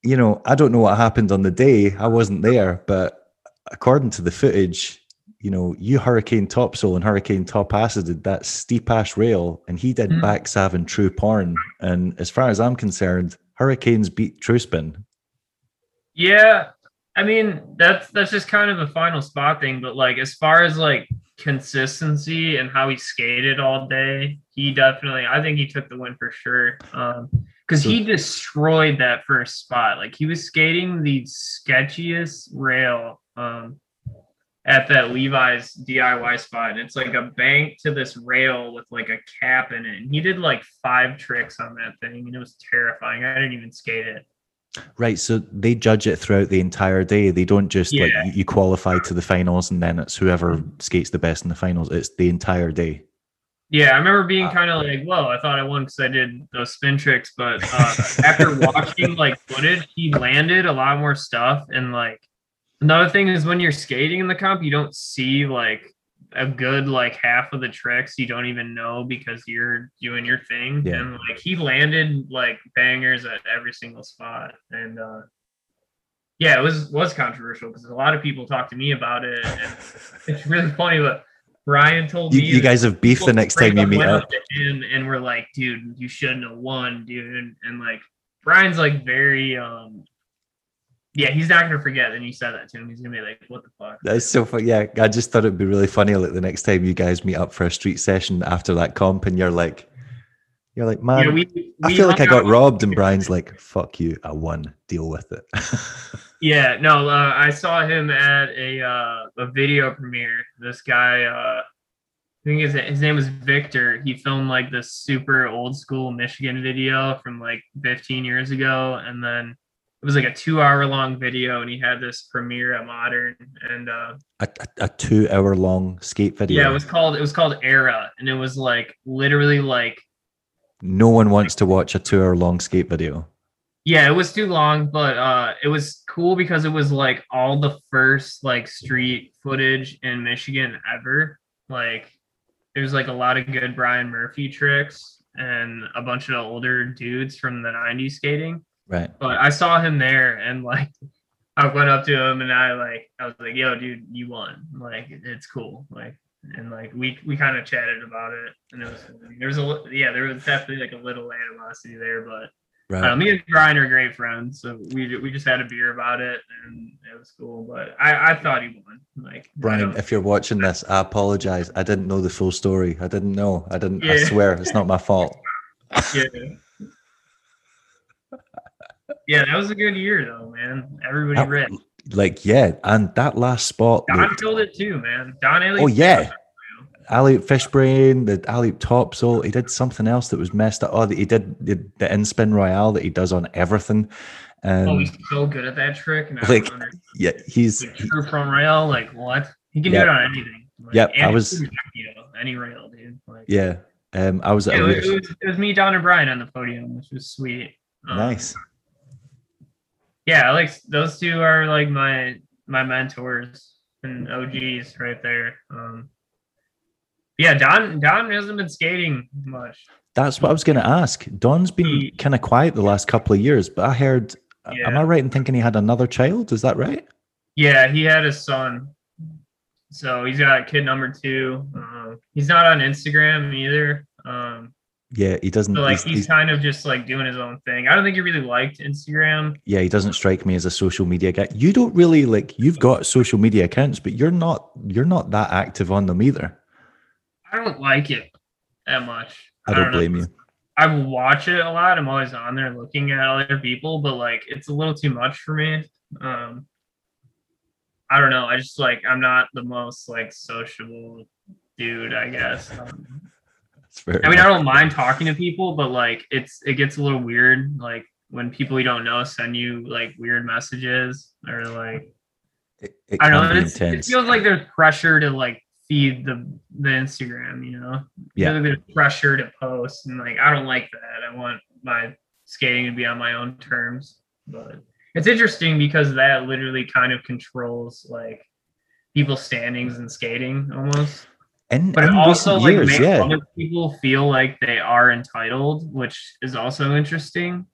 you know, I don't know what happened on the day. I wasn't there, but according to the footage, you know, you Hurricane topsoul and Hurricane Top Acid did that steep ass rail, and he did
Mhm.
back sav and true porn. And as far as I'm concerned, Hurricanes beat True Spin.
Yeah, I mean that's that's just kind of a final spot thing, but like as far as like consistency and how he skated all day, he definitely I think he took the win for sure. Um because he destroyed that first spot. Like he was skating the sketchiest rail um at that Levi's DIY spot. And it's like a bank to this rail with like a cap in it. And he did like five tricks on that thing and it was terrifying. I didn't even skate it.
Right. So they judge it throughout the entire day. They don't just like
Yeah.
you, you qualify to the finals and then it's whoever skates the best in the finals. It's the entire day.
Yeah, I remember being kind of like, "Whoa!" I thought I won because I did those spin tricks, but uh, after watching like footage, he landed a lot more stuff. And like another thing is when you're skating in the comp, you don't see like a good like half of the tricks you don't even know because you're doing your thing.
Yeah.
And like he landed like bangers at every single spot, and uh, yeah, it was was controversial because a lot of people talked to me about it. And it's really funny, but Brian told
You,
me
you guys have beef the next time you meet up.
him and we're like, dude, you shouldn't have won, dude. And like Brian's like very um yeah, he's not gonna forget. And you said that to him. He's gonna be like, what the fuck?
That's so funny. Yeah, I just thought it'd be really funny. Like the next time you guys meet up for a street session after that comp, and you're like, you're like, man,
Yeah, we,
I feel like I got robbed, and Brian's like, fuck you, I won. Deal with it.
Yeah, no, uh, I saw him at a uh, a video premiere. This guy, uh, I think his, his name was Victor. He filmed like this super old school Michigan video from like 15 years ago, and then it was like a two hour long video, and he had this premiere at Modern, and uh,
a, a, a two-hour long skate video.
yeah, it was called it was called Era, and it was like literally like
no one wants to watch a two-hour long skate video.
Yeah, it was too long, but uh it was cool because it was like all the first like street footage in Michigan ever. Like there's like a lot of good Brian Murphy tricks and a bunch of older dudes from the 90s skating.
Right.
But I saw him there and like I went up to him and I like I was like, yo, dude, you won. Like it's cool. Like and like we we kind of chatted about it and it was there's a yeah, there was definitely like a little animosity there, but
Right.
uh, me and Brian are great friends, so we we just had a beer about it, and it was cool. But I, I thought he won. Like
Brian, if you're watching this, I apologize. I didn't know the full story. I didn't know. I didn't. I swear, it's not my fault.
yeah, yeah, that was a good year though, man. Everybody
That-
read.
Like, yeah, and that last spot.
Don
looked-
killed it too, man. Don Ailey.
Oh, yeah. alley fishbrain, the alley topsoul. He did something else that was messed up. Oh, he did the, the in spin royale that he does on everything. Um,
Oh, he's so good at that trick. And
Like, yeah, he's
Like, true from rail, like what? He can do it on anything. Like,
Yep, I was-
you know, any rail, dude. Like,
yeah. Um, I was
Yeah, it, was, it, was, it was me, Don, and Brian on the podium, which was sweet. Um,
nice.
Yeah, like those two are like my my mentors and OGs right there. Um, yeah, Don Don hasn't been skating much.
That's what I was going to ask. Don's been kind of quiet the last couple of years, but I heard. Am I right in thinking he had another child? Is that right?
Yeah, he had a son, so he's got kid number two. Um, he's not on Instagram either. Um,
Yeah, he doesn't.
so like
he's-
he's,
he's-
kind of just like doing his own thing. I don't think he really liked Instagram.
yeah, he doesn't strike me as a social media guy. You don't really like. You've got social media accounts, but you're not. You're not that active on them either.
I don't like it that much.
I don't
know.
blame you.
I watch it a lot. I'm always on there looking at other people, but like it's a little too much for me. Um I don't know. I just like I'm not the most like sociable dude, I guess. Um, I mean, I don't mind talking to people, but like it's it gets a little weird like when people you don't know send you like weird messages or like
It, it
I don't know. It feels like there's pressure to like feed the the Instagram, you know.
Yeah.
There's pressure to post, and like I don't like that. I want my skating to be on my own terms. But it's interesting because that literally kind of controls like people's standings and skating almost.
In,
But it also like
years,
makes
yeah,
people feel like they are entitled, which is also interesting.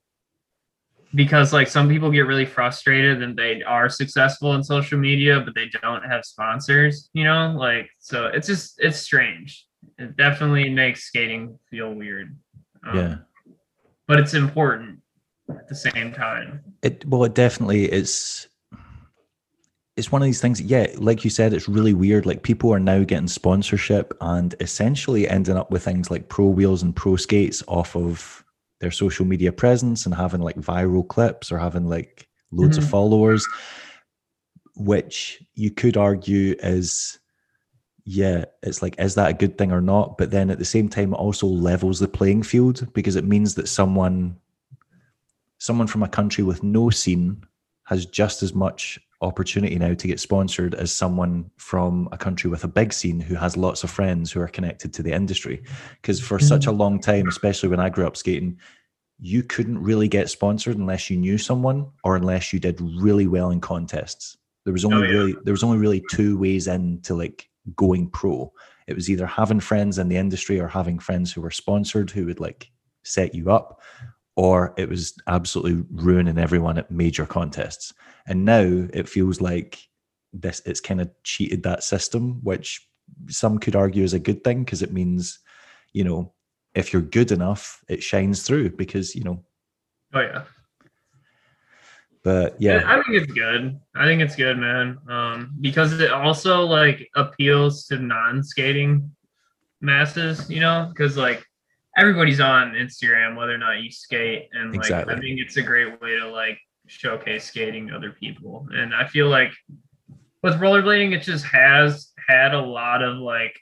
Because like some people get really frustrated and they are successful in social media, but they don't have sponsors, you know, like so it's just it's strange. It definitely makes skating feel weird. Um,
yeah.
But it's important at the same time.
It well, it definitely is. It's one of these things. Yeah, like you said, it's really weird. Like people are now getting sponsorship and essentially ending up with things like pro wheels and pro skates off of their social media presence and having like viral clips or having like loads of
Mhm.
followers, which you could argue is yeah, it's like, is that a good thing or not? But then at the same time, it also levels the playing field because it means that someone someone from a country with no scene has just as much opportunity now to get sponsored as someone from a country with a big scene who has lots of friends who are connected to the industry. Because for such mm-hmm. a long time, especially when I grew up skating, you couldn't really get sponsored unless you knew someone or unless you did really well in contests. There was only
Oh, yeah.
really there was only really two ways into like going pro. It was either having friends in the industry or having friends who were sponsored who would like set you up, or it was absolutely ruining everyone at major contests. And now it feels like this it's kind of cheated that system, which some could argue is a good thing because it means, you know, if you're good enough, it shines through because, you know,
Oh yeah.
but yeah,
I think it's good. I think it's good, man. Um, because it also like appeals to non-skating masses, you know, because like everybody's on Instagram, whether or not you skate, and like
Exactly.
I think it's a great way to like showcase skating to other people. And I feel like with rollerblading, it just has had a lot of like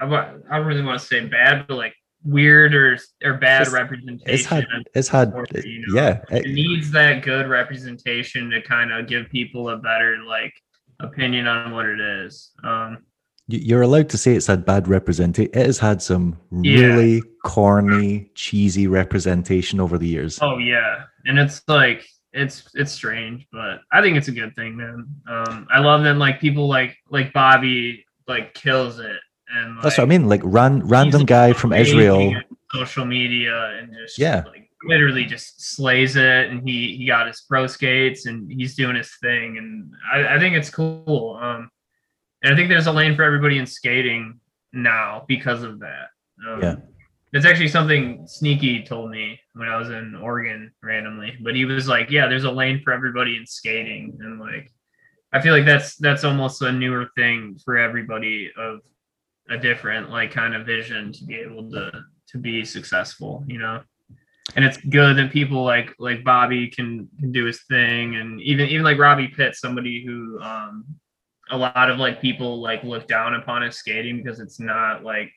I, I don't really want to say bad, but like weird or or bad
It's-
representation.
it's had it's had
you know?
yeah,
it
it-
needs that good representation to kind of give people a better like opinion on what it is. Um,
You're allowed to say it's had bad representation. It has had some
Yeah.
really corny, cheesy representation over the years.
Oh yeah, and it's like it's it's strange, but I think it's a good thing, man. Um, I love them. like people like like Bobby like kills it, and
That's what I mean. Like ran, random guy from Israel.
social media and just
Yeah.
like literally just slays it, and he he got his pro skates and he's doing his thing, and I, I think it's cool. Um, and I think there's a lane for everybody in skating now because of that. Um,
Yeah.
It's actually something Sneaky told me when I was in Oregon randomly, but he was like, "Yeah, there's a lane for everybody in skating," and like, I feel like that's that's almost a newer thing for everybody of a different like kind of vision to be able to to be successful, you know. And it's good that people like like Bobby can can do his thing, and even even like Robbie Pitt, somebody who um a lot of like people like look down upon his skating because it's not like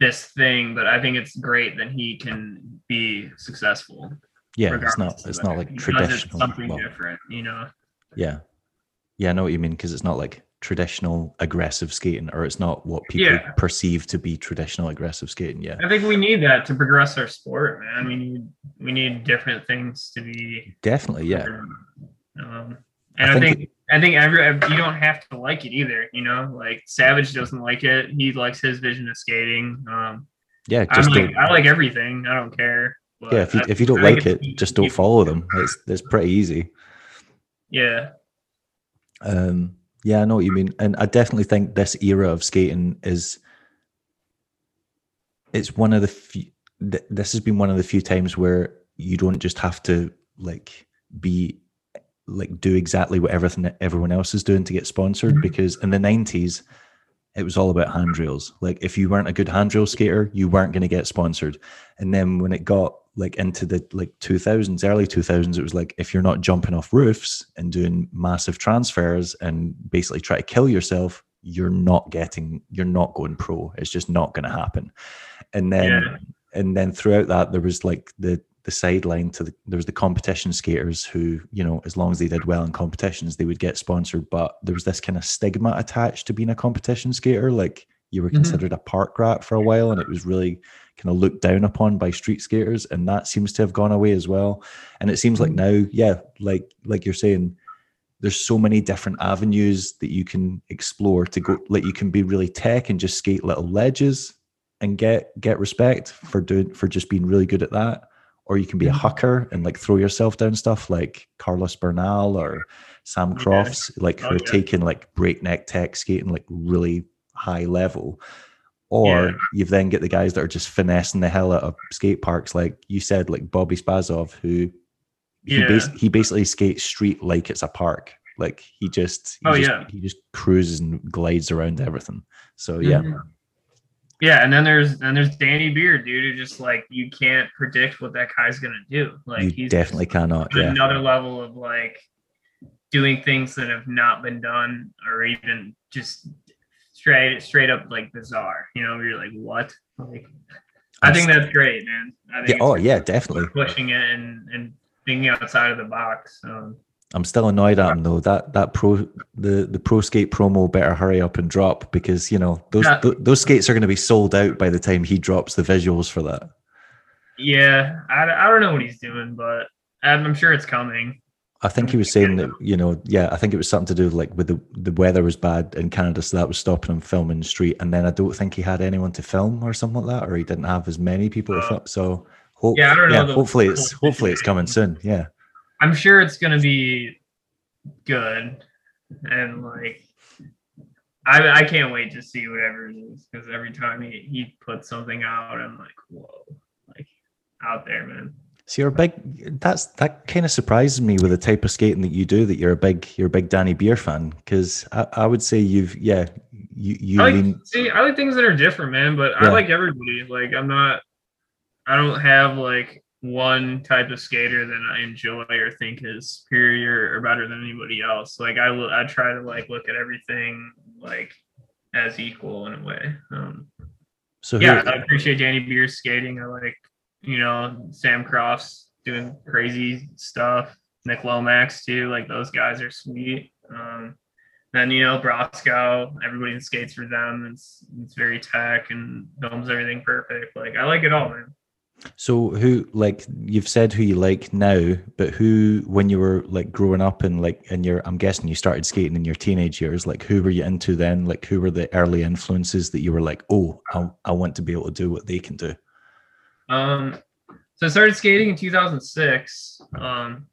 this thing, but I think it's great that he can be successful.
Yeah, it's not. It's not like traditional.
Something
well,
different, you know.
yeah, yeah, I know what you mean because it's not like traditional aggressive skating, or it's not what people
Yeah.
perceive to be traditional aggressive skating. Yeah,
I think we need that to progress our sport, man. We need we need different things to be.
definitely. Yeah,
Um,
I
and I
think
think, I think every you don't have to like it either. You know, like Savage doesn't like it. He likes his vision of skating. Um,
yeah.
I
Just
like I like everything. I don't care. but
yeah. If you
I-
if you don't
I
like it, just don't follow them. It's it's pretty easy.
Yeah,
Um, yeah, I know what you mean, and I definitely think this era of skating is. It's one of the few. Th- this has been one of the few times where you don't just have to like be like do exactly what everything everyone else is doing to get sponsored
Mhm.
because in the 90s it was all about handrails like if you weren't a good handrail skater you weren't going to get sponsored and then when it got like into the like 2000s early 2000s it was like if you're not jumping off roofs and doing massive transfers and basically try to kill yourself you're not getting you're not going pro it's just not going to happen and then
Yeah.
and then throughout that there was like the the sideline to the there was the competition skaters who you know as long as they did well in competitions they would get sponsored but there was this kind of stigma attached to being a competition skater like you were
Mhm.
considered a park rat for a while and it was really kind of looked down upon by street skaters and that seems to have gone away as well and it seems like
Mhm.
now yeah like like you're saying there's so many different avenues that you can explore to go like you can be really tech and just skate little ledges and get get respect for doing for just being really good at that or you can be a hucker and like throw yourself down stuff like Carlos Bernal or Sam
Yeah.
Crofts like who
Oh,
are
yeah.
taking like breakneck tech skating like really high level or
Yeah.
you've then get the guys that are just finessing the hell out of skate parks like you said like Bobby Spazov who he, bas- he basically skates street like it's a park like he just he
Oh,
just,
yeah.
he just cruises and glides around everything so yeah
Mhm. Yeah, and then there's and there's Danny Beer, dude, who just like you can't predict what that guy's gonna do. Like
you
he's
definitely cannot yeah
another level of like doing things that have not been done or even just straight straight up like bizarre. You know, where you're like, what? Like I think that's great, man. I think
yeah oh yeah definitely
pushing it and and thinking outside of the box. Um,
I'm still annoyed at him though. That that pro the the pro skate promo better hurry up and drop because you know those
Yeah.
th- those skates are going to be sold out by the time he drops the visuals for that.
yeah, I, I don't know what he's doing, but I'm, I'm sure it's coming.
I think he was saying that you know yeah I think it was something to do with like with the the weather was bad in Canada so that was stopping him filming the street and then I don't think he had anyone to film or something like that or he didn't have as many people to
Oh.
film so hope,
Yeah, I don't know the
hopefully it's hopefully it's coming soon yeah
I'm sure it's gonna be good, and like I I can't wait to see whatever it is because every time he he puts something out, I'm like, whoa, like out there, man.
So you're a big. That's that kind of surprises me with the type of skating that you do. That you're a big, you're a big Danny Beer fan. Because I, I would say you've, yeah, you you
I like
lean.
see I like things that are different, man. But
Yeah.
I like everybody. Like I'm not. I don't have like one type of skater that I enjoy or think is superior or better than anybody else. Like I will, I try to like look at everything like as equal in a way. Um,
So
yeah, I appreciate Danny Beer's skating. I like, you know, Sam Crofts doing crazy stuff. Nick Lomax too. Like those guys are sweet. Um, then you know Broskow, everybody skates for them. It's it's very tech and films everything perfect. Like I like it all, man.
So who like you've said who you like now, but who when you were like growing up and like in your I'm guessing you started skating in your teenage years, like who were you into then? Like who were the early influences that you were like, oh, I, I want to be able to do what they can do?
Um, so I started skating in 2006. Um,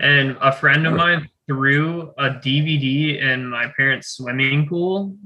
and a friend of mine threw a DVD in my parents' swimming pool.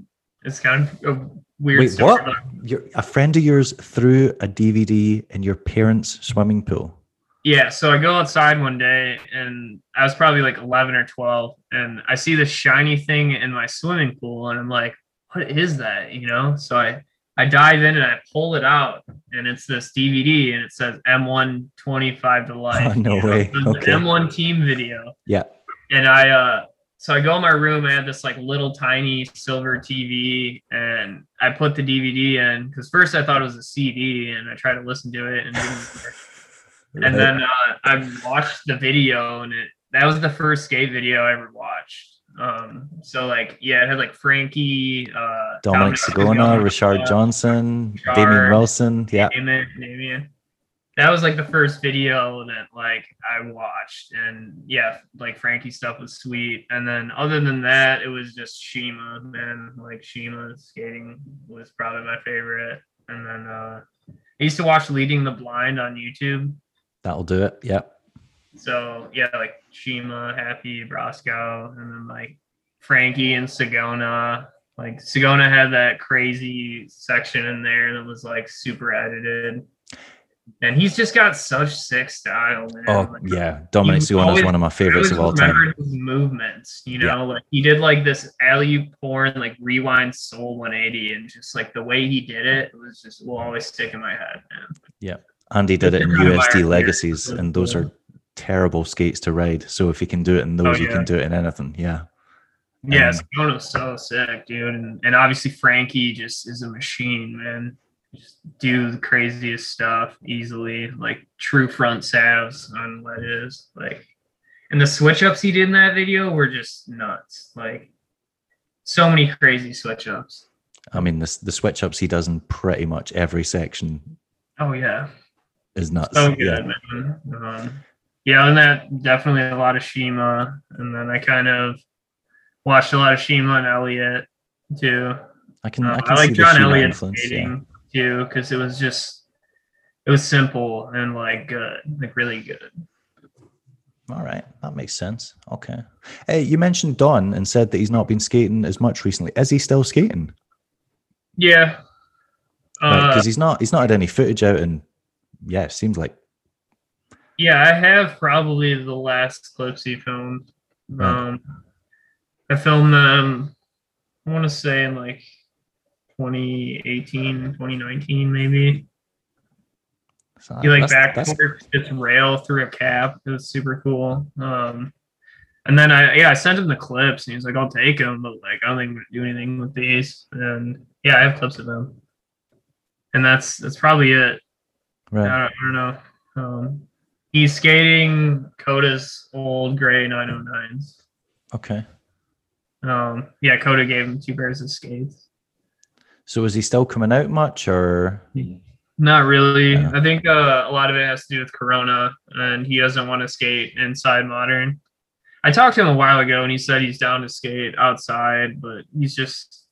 It's kind of a weird
Wait,
story,
what? Your, a friend of yours threw a DVD in your parents' swimming pool.
Yeah, so I go outside one day and I was probably like 11 or 12 and I see this shiny thing in my swimming pool and I'm like, what is that? You know? So I I dive in and I pull it out and it's this DVD and it says M1 25 to life.
Oh, no
you know?
way.
It was an
Okay.
M1 team video.
Yeah.
And I uh so I go in my room, I had this like little tiny silver TV and I put the DVD in because first I thought it was a CD and I tried to listen to it and work and then uh, I watched the video, and it that was the first skate video I ever watched. Um, so like, yeah, it had like Frankie, uh,
Dominic Sagona, Richard Johnson, Damien Wilson. Yeah.
Damien, Damien. That was like the first video that like I watched, and yeah, like Frankie stuff was sweet. And then other than that, it was just Shima, man. Like Shima skating was probably my favorite. And then uh, I used to watch Leading the Blind on YouTube.
That'll do it. Yeah.
So yeah, like Shima, Happy, Broskow, and then like Frankie and Sagona. Like Sagona had that crazy section in there that was like super edited. And he's just got such sick style, man.
Oh
Like,
yeah. Dominic
you
is one of my favorites of all time.
his movements, you know,
Yeah.
like he did like this alley porn, like rewind soul 180, and just like the way he did it was just will always stick in my head, man.
Yeah, Andy did it in USD. Legacies, and those are terrible skates to ride. So if you can do it in those, you
Oh, yeah.
can do it in anything. Yeah.
Yeah,
Um,
so sick, dude, and, and obviously Frankie just is a machine, man. Just do the craziest stuff easily, like true front salves on ledges, like, and the switch ups he did in that video were just nuts, like, so many crazy switch ups.
I mean, the, the switch ups he does in pretty much every section
Oh yeah,
is nuts.
so
Yeah.
good, man. Um, yeah, and that definitely a lot of Shima, and then I kind of watched a lot of Shima and Elliot too.
I can,
Uh,
I
I, like
see
John
Elliot. Yeah.
skating too because it was just it was simple and like good, like really good.
All right, that makes sense. Okay. Hey, you mentioned Don and said that he's not been skating as much recently. Is he still skating?
Yeah. Uh,
Because he's not. He's not had any footage out, and yeah, it seems like
yeah, I have probably the last clips he filmed.
Right.
Um, I filmed them. I want to say in like 2018, 2019, maybe.
so
He like back
that's-
this rail through a cap. It was super cool. Um, and then I yeah I sent him the clips and he's like I'll take them, but like I don't think I'm gonna do anything with these. And yeah, I have clips of them. And that's that's probably it. I,
right.
don't, I don't know. Um, he's skating Coda's old gray 909s.
Okay.
Um, yeah, Coda gave him two pairs of skates.
So is he still coming out much, or
Not really.
Yeah.
I think uh, a lot of it has to do with Corona, and he doesn't want to skate inside modern. I talked to him a while ago, and he said he's down to skate outside, but he's just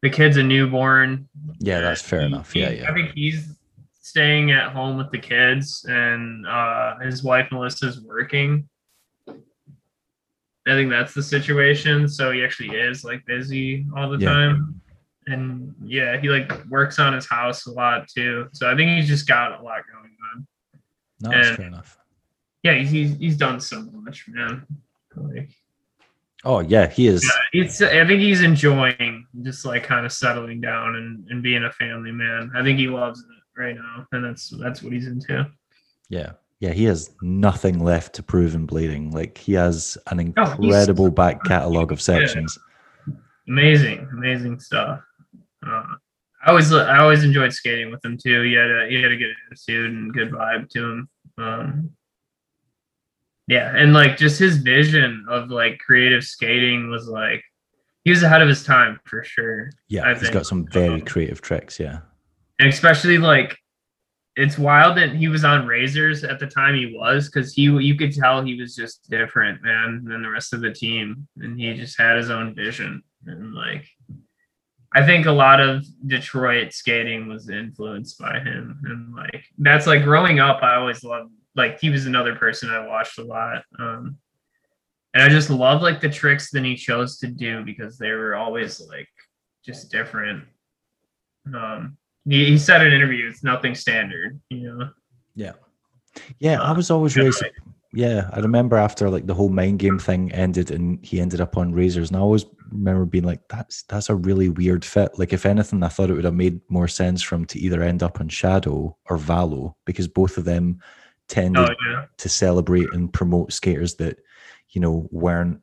the kid's a newborn.
yeah, that's fair
He-
enough.
he-
Yeah,
I think he's staying at home with the kids, and uh, his wife Melissa's working. I think that's the situation. So he actually is like busy all the
Yeah.
time. And yeah, he like works on his house a lot too. So I think he's just got a lot going on.
No, that's fair enough.
Yeah, he's he's, he's done so much, man. Like,
Oh yeah, he is.
yeah, it's I think he's enjoying just like kind of settling down and, and being a family man. I think he loves it right now, and that's that's what he's into.
Yeah. Yeah, he has nothing left to prove in blading. Like he has an
Oh,
incredible back catalogue of sections.
amazing, amazing stuff. I always I always enjoyed skating with him too. He had a he had a good attitude and good vibe to him. Um, yeah, and like just his vision of like creative skating was like he was ahead of his time for sure.
Yeah,
I
he's
think,
got some very
um,
creative tricks. Yeah.
and especially like it's wild that he was on razors at the time he was because he you could tell he was just different man than the rest of the team and he just had his own vision and like i think a lot of detroit skating was influenced by him and like that's like growing up i always loved like he was another person i watched a lot um and i just love like the tricks that he chose to do because they were always like just different um he, he said in an interview it's nothing standard you know
Yeah. Yeah, I was always really. Yeah, I remember after like the whole mind game thing ended, and he ended up on razors, and I always remember being like, "That's that's a really weird fit." Like, if anything, I thought it would have made more sense for him to either end up on Shadow or Valo, because both of them tended
oh yeah
to celebrate and promote skaters that you know weren't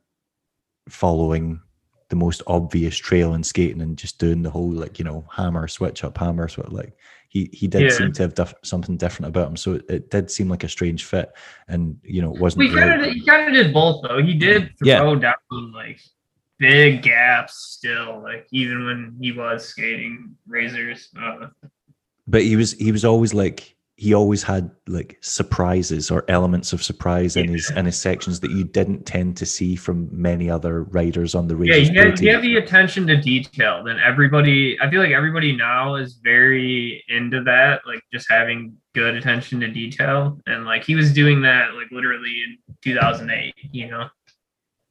following the most obvious trail in skating and just doing the whole like you know hammer switch up hammer switch like he he did
Yeah.
seem to have diff- something different about him so it, it did seem like a strange fit and you know it wasn't
We kind of he kind of did both though. He did
Yeah.
throw down like big gaps still, like even when he was skating razors. Uh,
but he was he was always like he always had like surprises or elements of surprise in his in his sections that you didn't tend to see from many other riders on the
radio.
yeah,
he had, he had the attention to detail. Then everybody, I feel like everybody now is very into that, like just having good attention to detail. And like he was doing that like literally in 2008, you know.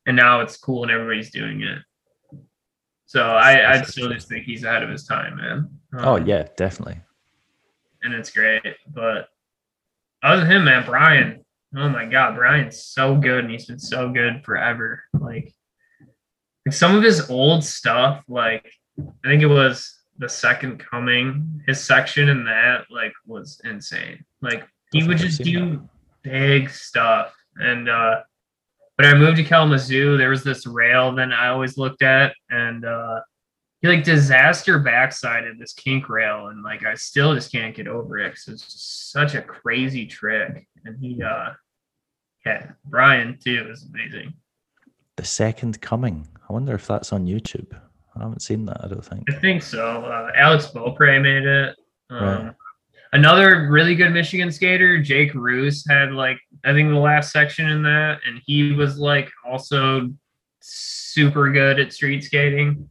And now it's cool and everybody's doing it. So I, I still just think he's ahead of his time, man.
oh
Um,
yeah definitely
and it's great. But other than him, man, Brian, oh my god, Brian's so good and he's been so good forever. Like, like some of his old stuff, like I think it was the second coming, his section in that like was insane. Like he would just do big stuff. And uh when I moved to Kalamazoo, there was this rail that I always looked at and uh he like disaster backsided this kink rail and like I still just can't get over it because it's just such a crazy trick. And he uh yeah, Brian too is amazing.
the second coming i wonder if that's on youtube i haven't seen that i don't think
I think so. Uh, Alex Beaupre made it. Um,
Right.
Another really good Michigan skater, Jake Roos, had like I think the last section in that, and he was like also super good at street skating.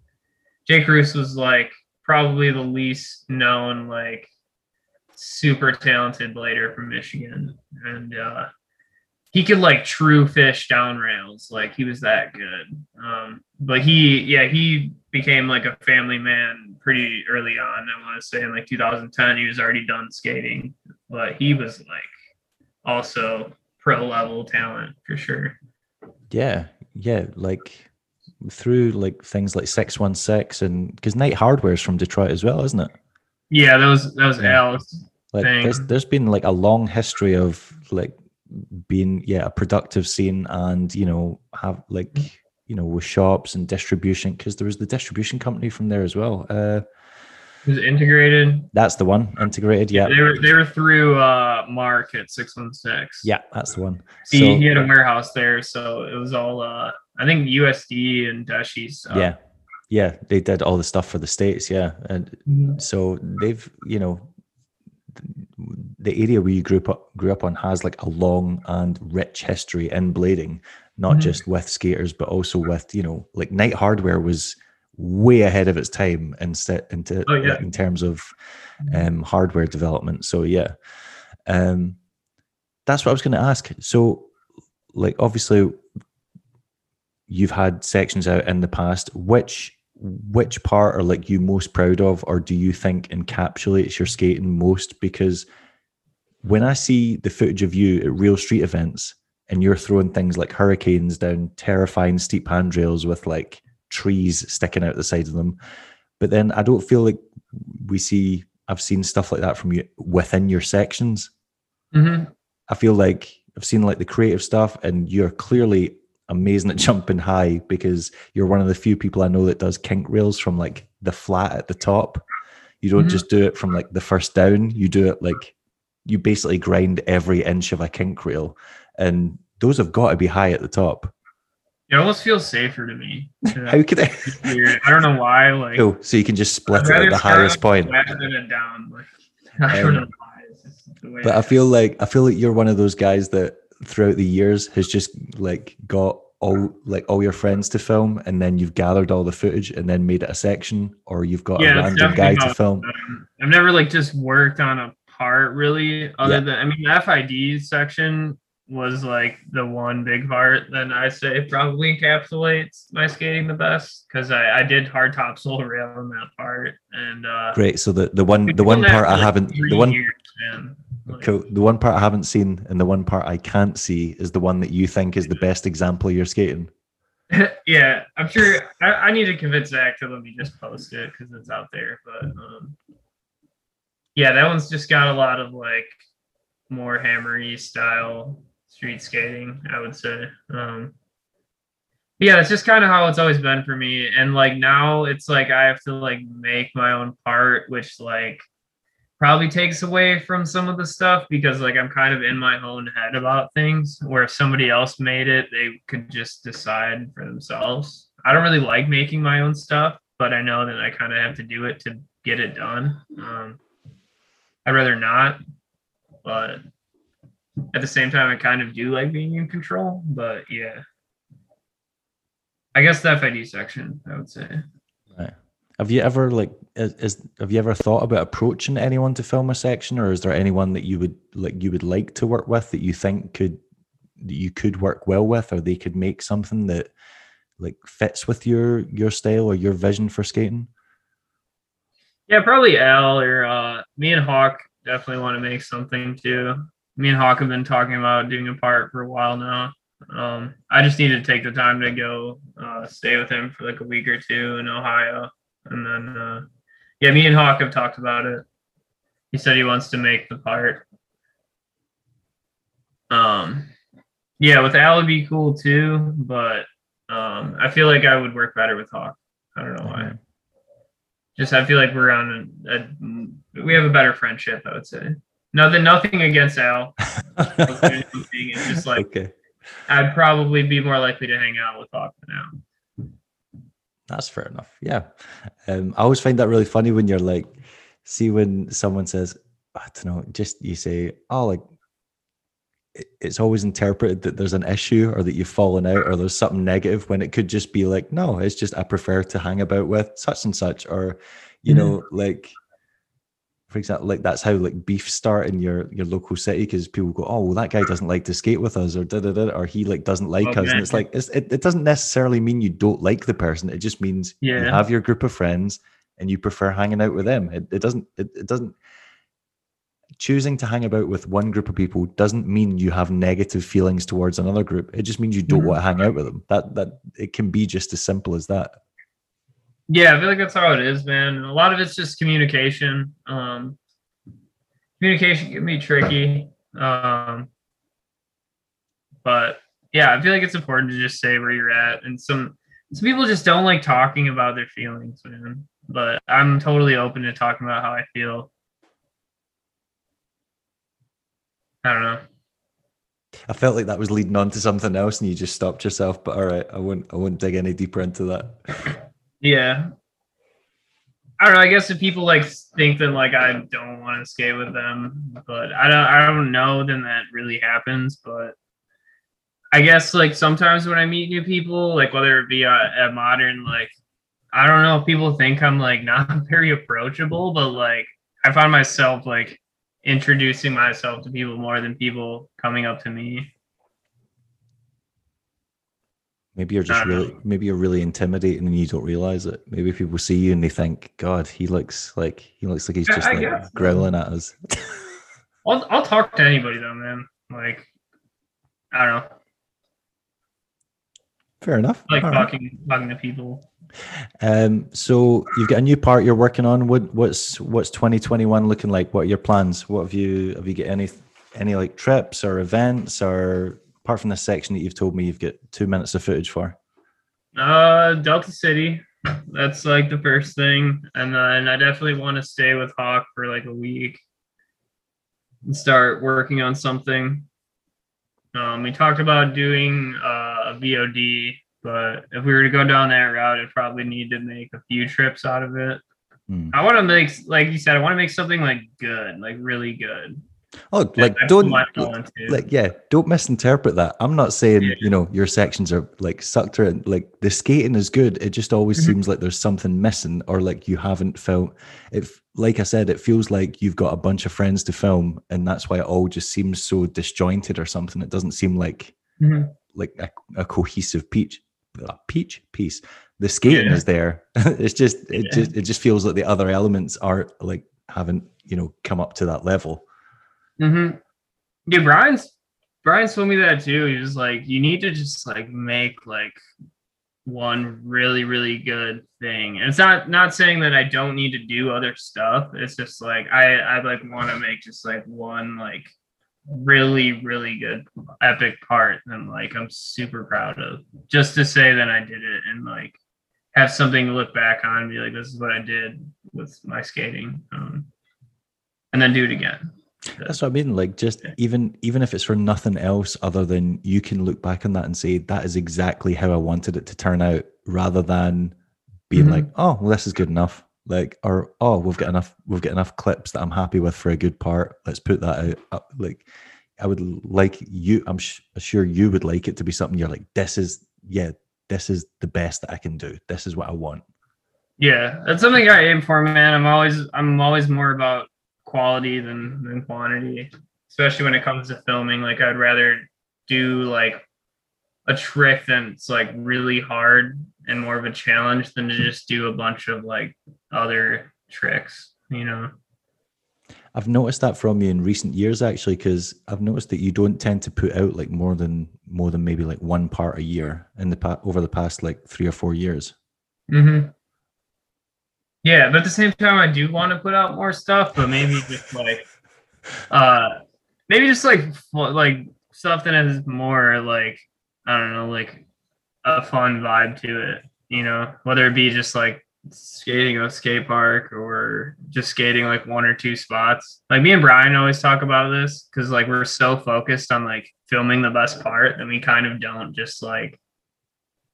Jake Roos was like probably the least known like super talented blader from Michigan, and uh, he could like true fish down rails. Like he was that good. Um, but he, yeah, he became like a family man pretty early on. I want to say in like 2010, he was already done skating, but he was like also pro level talent for sure.
Yeah, yeah, like through like things like six one six and because Night Hardware's from Detroit as well, isn't it?
Yeah, that was that was.
Like there's there's been like a long history of like being yeah a productive scene and you know have like you know with shops and distribution because there was the distribution company from there as well. Uh,
It was integrated.
that's the one integrated. Yeah,
They were they were through uh Mark at 616.
yeah, that's the one.
He,
So
he had a warehouse there, so it was all uh I think USD and Dashi stuff.
yeah, yeah, they did all the stuff for the states. Yeah, and
Mhm.
so they've you know the area where you grew up grew up on has like a long and rich history in blading not
Mhm.
just with skaters but also with you know like night hardware was way ahead of its time instead into
Oh, yeah.
in terms of um hardware development so yeah um that's what i was going to ask so like obviously you've had sections out in the past which which part are like you most proud of or do you think encapsulates your skating most because when i see the footage of you at real street events and you're throwing things like hurricanes down terrifying steep handrails with like trees sticking out the side of them but then i don't feel like we see i've seen stuff like that from you within your sections
Mhm.
I feel like I've seen like the creative stuff, and you're clearly amazing at jumping high because you're one of the few people I know that does kink rails from like the flat at the top. You don't
Mhm.
just do it from like the first down, you do it like you basically grind every inch of a kink rail, and those have got to be high at the top.
It almost feels safer to me.
How could I?
weird. I don't know why. Like
Oh, so you can just split it at the highest point.
rather than down. Like, I don't
Um,
know why. It's just the way
But I feel like I feel like you're one of those guys that throughout the years has just like got all like all your friends to film, and then you've gathered all the footage and then made it a section, or you've got
Yeah,
a random guy to film.
Um, I've never like just worked on a part really, other
Yeah.
than I mean the FID section was like the one big part that I say probably encapsulates my skating the best because I, I did hard top solo rail in that part and uh
Great. So the the one the one part I haven't the one
years,
cool, the one part I haven't seen and the one part I can't see is the one that you think is the best example of your skating.
yeah, I'm sure I, I need to convince Zach to let me just post it because it's out there. But um, yeah, that one's just got a lot of like more hammery style street skating, I would say. Um, yeah, it's just kind of how it's always been for me. And like now it's like I have to like make my own part, which like probably takes away from some of the stuff because like I'm kind of in my own head about things where if somebody else made it, they could just decide for themselves. I don't really like making my own stuff, but I know that I kind of have to do it to get it done. Um, I'd rather not, but at the same time, I kind of do like being in control. But yeah, I guess the FID section, I would say.
Have you ever like is, is have you ever thought about approaching anyone to film a section, or is there anyone that you would like you would like to work with that you think could that you could work well with, or they could make something that like fits with your your style or your vision for skating?
Yeah, probably Al or uh, me and Hawk definitely want to make something too. Me and Hawk have been talking about doing a part for a while now. Um, I just need to take the time to go uh, stay with him for like a week or two in Ohio, and then uh, yeah, me and Hawk have talked about it. He said he wants to make the part. Um, yeah, with Al would be cool too, but um, I feel like I would work better with Hawk. I don't know why just I feel like we're on a, a we have a better friendship. I would say. Nothing, nothing against Al. It's just like
okay,
I'd probably be more likely to hang out with Hawk than Al.
That's fair enough. Yeah, um, I always find that really funny when you're like, see when someone says, I don't know, just you say, oh, like it's always interpreted that there's an issue or that you've fallen out or there's something negative when it could just be like, no, it's just I prefer to hang about with such and such, or you
Mhm.
know, like for example, like that's how like beef start in your your local city because people go, oh, well, that guy doesn't like to skate with us, or da da da, or he like doesn't like us, and it's like it's, it it doesn't necessarily mean you don't like the person. It just means you have your group of friends and you prefer hanging out with them. It, it doesn't it, it doesn't choosing to hang about with one group of people doesn't mean you have negative feelings towards another group. It just means you don't
Mhm.
want to hang out with them. That that it can be just as simple as that.
Yeah, I feel like that's how it is, man. A lot of it's just communication. Um, communication can be tricky. Um, but yeah, I feel like it's important to just say where you're at. And some some people just don't like talking about their feelings, man. But I'm totally open to talking about how I feel. I don't know.
I felt like that was leading on to something else, and you just stopped yourself. But all right, I won't. I won't dig any deeper into that.
Yeah. I don't know. I guess if people like think that like I don't want to skate with them, but I don't. I don't know. Then that really happens. But I guess like sometimes when I meet new people, like whether it be at modern, like I don't know, people think I'm like not very approachable, but like I find myself like introducing myself to people more than people coming up to me.
Maybe you're just really. Maybe you're really intimidating, and you don't realize it. Maybe people see you and they think, "God, he looks like he looks like he's
Yeah,
just
I
like
guess
growling at us."
I'll I'll talk to anybody though, man. Like I don't know.
Fair enough.
I like
All right.
talking talking to people.
Um, so you've got a new part you're working on. What what's what's 2021 looking like? What are your plans? What have you have you got any any like trips or events or apart from this section that you've told me you've got two minutes of footage for?
Uh, Delta City. That's like the first thing, and then I definitely want to stay with Hawk for like a week and start working on something. Um, we talked about doing uh, a VOD But if we were to go down that route, I'd probably need to make a few trips out of it.
Hmm.
I want to make, like you said, I want to make something like good, like really good.
Oh, like don't
my all into.
like yeah, don't misinterpret that. I'm not saying
Yeah.
you know your sections are like sucked or like the skating is good. It just always
Mhm.
seems like there's something missing or like you haven't felt. If like I said, it feels like you've got a bunch of friends to film, and that's why it all just seems so disjointed or something. It doesn't seem like
Mhm.
like a, a cohesive peach a peach piece. The skating
Yeah.
is there. it's just it just it just feels like the other elements are like haven't you know come up to that level.
Mm-hmm. Dude, Brian's Brian told me that too. He was like, you need to just like make like one really, really good thing. And it's not not saying that I don't need to do other stuff. It's just like I I like want to make just like one like really, really good epic part and like I'm super proud of. Just to say that I did it and like have something to look back on and be like, this is what I did with my skating. Um, and then do it again.
That's what I mean. Like just even even if it's for nothing else other than you can look back on that and say that is exactly how I wanted it to turn out, rather than being
Mhm.
like, oh, well, this is good enough. Like, or oh, we've got enough, we've got enough clips that I'm happy with for a good part. Let's put that out. Up. Like, I would like you. I'm sh- sure you would like it to be something you're like, this is yeah, this is the best that I can do. This is what I want.
Yeah, that's something I aim for, man. I'm always I'm always more about quality than than quantity, especially when it comes to filming. Like I'd rather do like a trick that's like really hard and more of a challenge than to just do a bunch of like other tricks, you know.
I've noticed that from you in recent years, actually, because I've noticed that you don't tend to put out like more than more than maybe like one part a year in the past over the past like three or four years.
Mm-hmm. Yeah, but at the same time, I do want to put out more stuff, but maybe just like, uh, maybe just like like stuff that has more like I don't know, like a fun vibe to it. You know, whether it be just like skating a skate park or just skating like one or two spots. Like me and Brian always talk about this because like we're so focused on like filming the best part that we kind of don't just like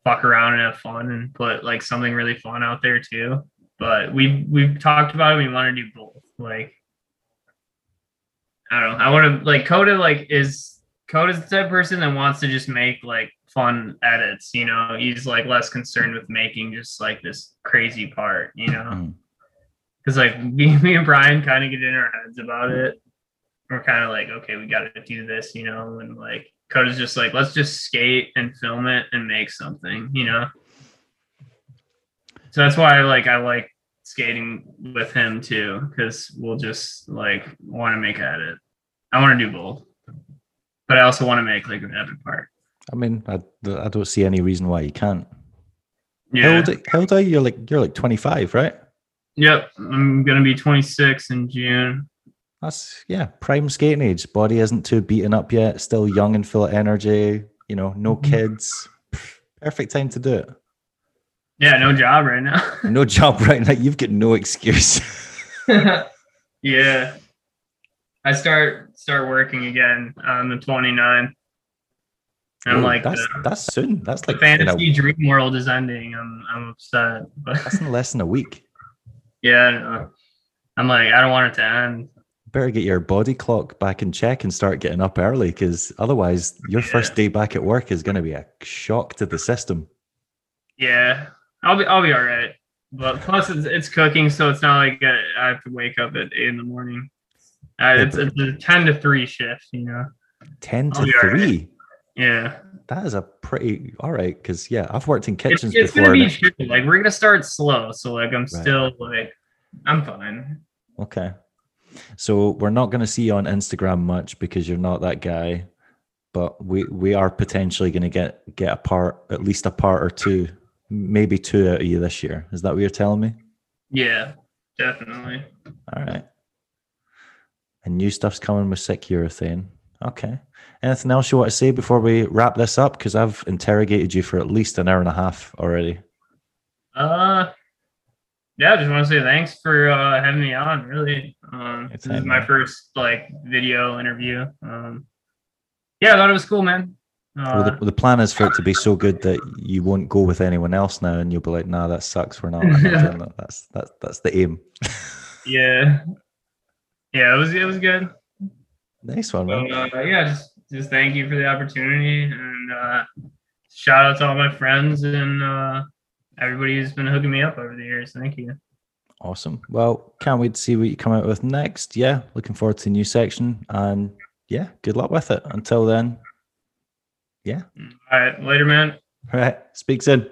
fuck around and have fun and put like something really fun out there too. But we've we've talked about it. We want to do both. Like I don't know. I want to like Coda like is Coda's the type of person that wants to just make like fun edits. You know, he's like less concerned with making just like this crazy part. You know,
mm-hmm.
because like me, me and Brian kind of get in our heads about it. We're kind of like, okay, we got to do this, you know, and like Coda's just like, let's just skate and film it and make something, you know. So that's why like I like skating with him too, because we'll just like want to make an edit. I want to do both, but I also want to make like an epic part.
I mean, I, I don't see any reason why you can't. How
Yeah.
old, how old are you? You're like you're like 25, right?
Yep. I'm gonna be 26 in June.
That's yeah, prime skating age. Body isn't too beaten up yet. Still young and full of energy. You know, no
Mhm.
kids. Perfect time to do it.
Yeah, no job right now.
No job right now. You've got no excuse.
yeah. I start start working again on the 29th. I'm
Oh,
like
that's
the,
that's soon. That's like
fantasy dream world is ending. I'm I'm upset. But
that's in less than a week.
yeah, know. I'm like, I don't want it to end.
Better get your body clock back in check and start getting up early because otherwise your first day back at work is going to be a shock to the system.
Yeah. I'll be I'll be all right. But plus it's, it's cooking, so it's not like I have to wake up at eight in the morning. Uh, it's, it's a ten to three shift, you know.
10 to
all right.
3.
Yeah.
That is a pretty all right because yeah, I've worked in
It's,
kitchens
it's
before.
gonna be. Like we're gonna start slow, so like I'm still like I'm fine.
Okay. So we're not going to see you on Instagram much because you're not that guy, but we we are potentially going to get get a part, at least a part or two, maybe two out of you this year. Is that what you're telling me?
Yeah, definitely.
All right. And new stuff's coming with sick urethane. Okay. Anything else you want to say before we wrap this up? Because I've interrogated you for at least an hour and a half already.
Uh, yeah, I just want to say thanks for uh, having me on. Really, um, this is my first like video interview. Um, yeah, I thought it was cool, man.
Well, the,
Uh,
the plan is for it to be so good that you won't go with anyone else now, and you'll be like, "Nah, that sucks. We're not." Doing that." That's that's that's the aim.
yeah, yeah, it was it was good.
nice one,
So,
man.
uh, yeah, just just thank you for the opportunity and uh, shout out to all my friends and uh, everybody who's been hooking me up over the years. Thank you.
Awesome. Well, can't wait to see what you come out with next. Yeah, looking forward to the new section, and yeah, good luck with it. Until then, yeah.
All right, later, man.
All right. Speak soon.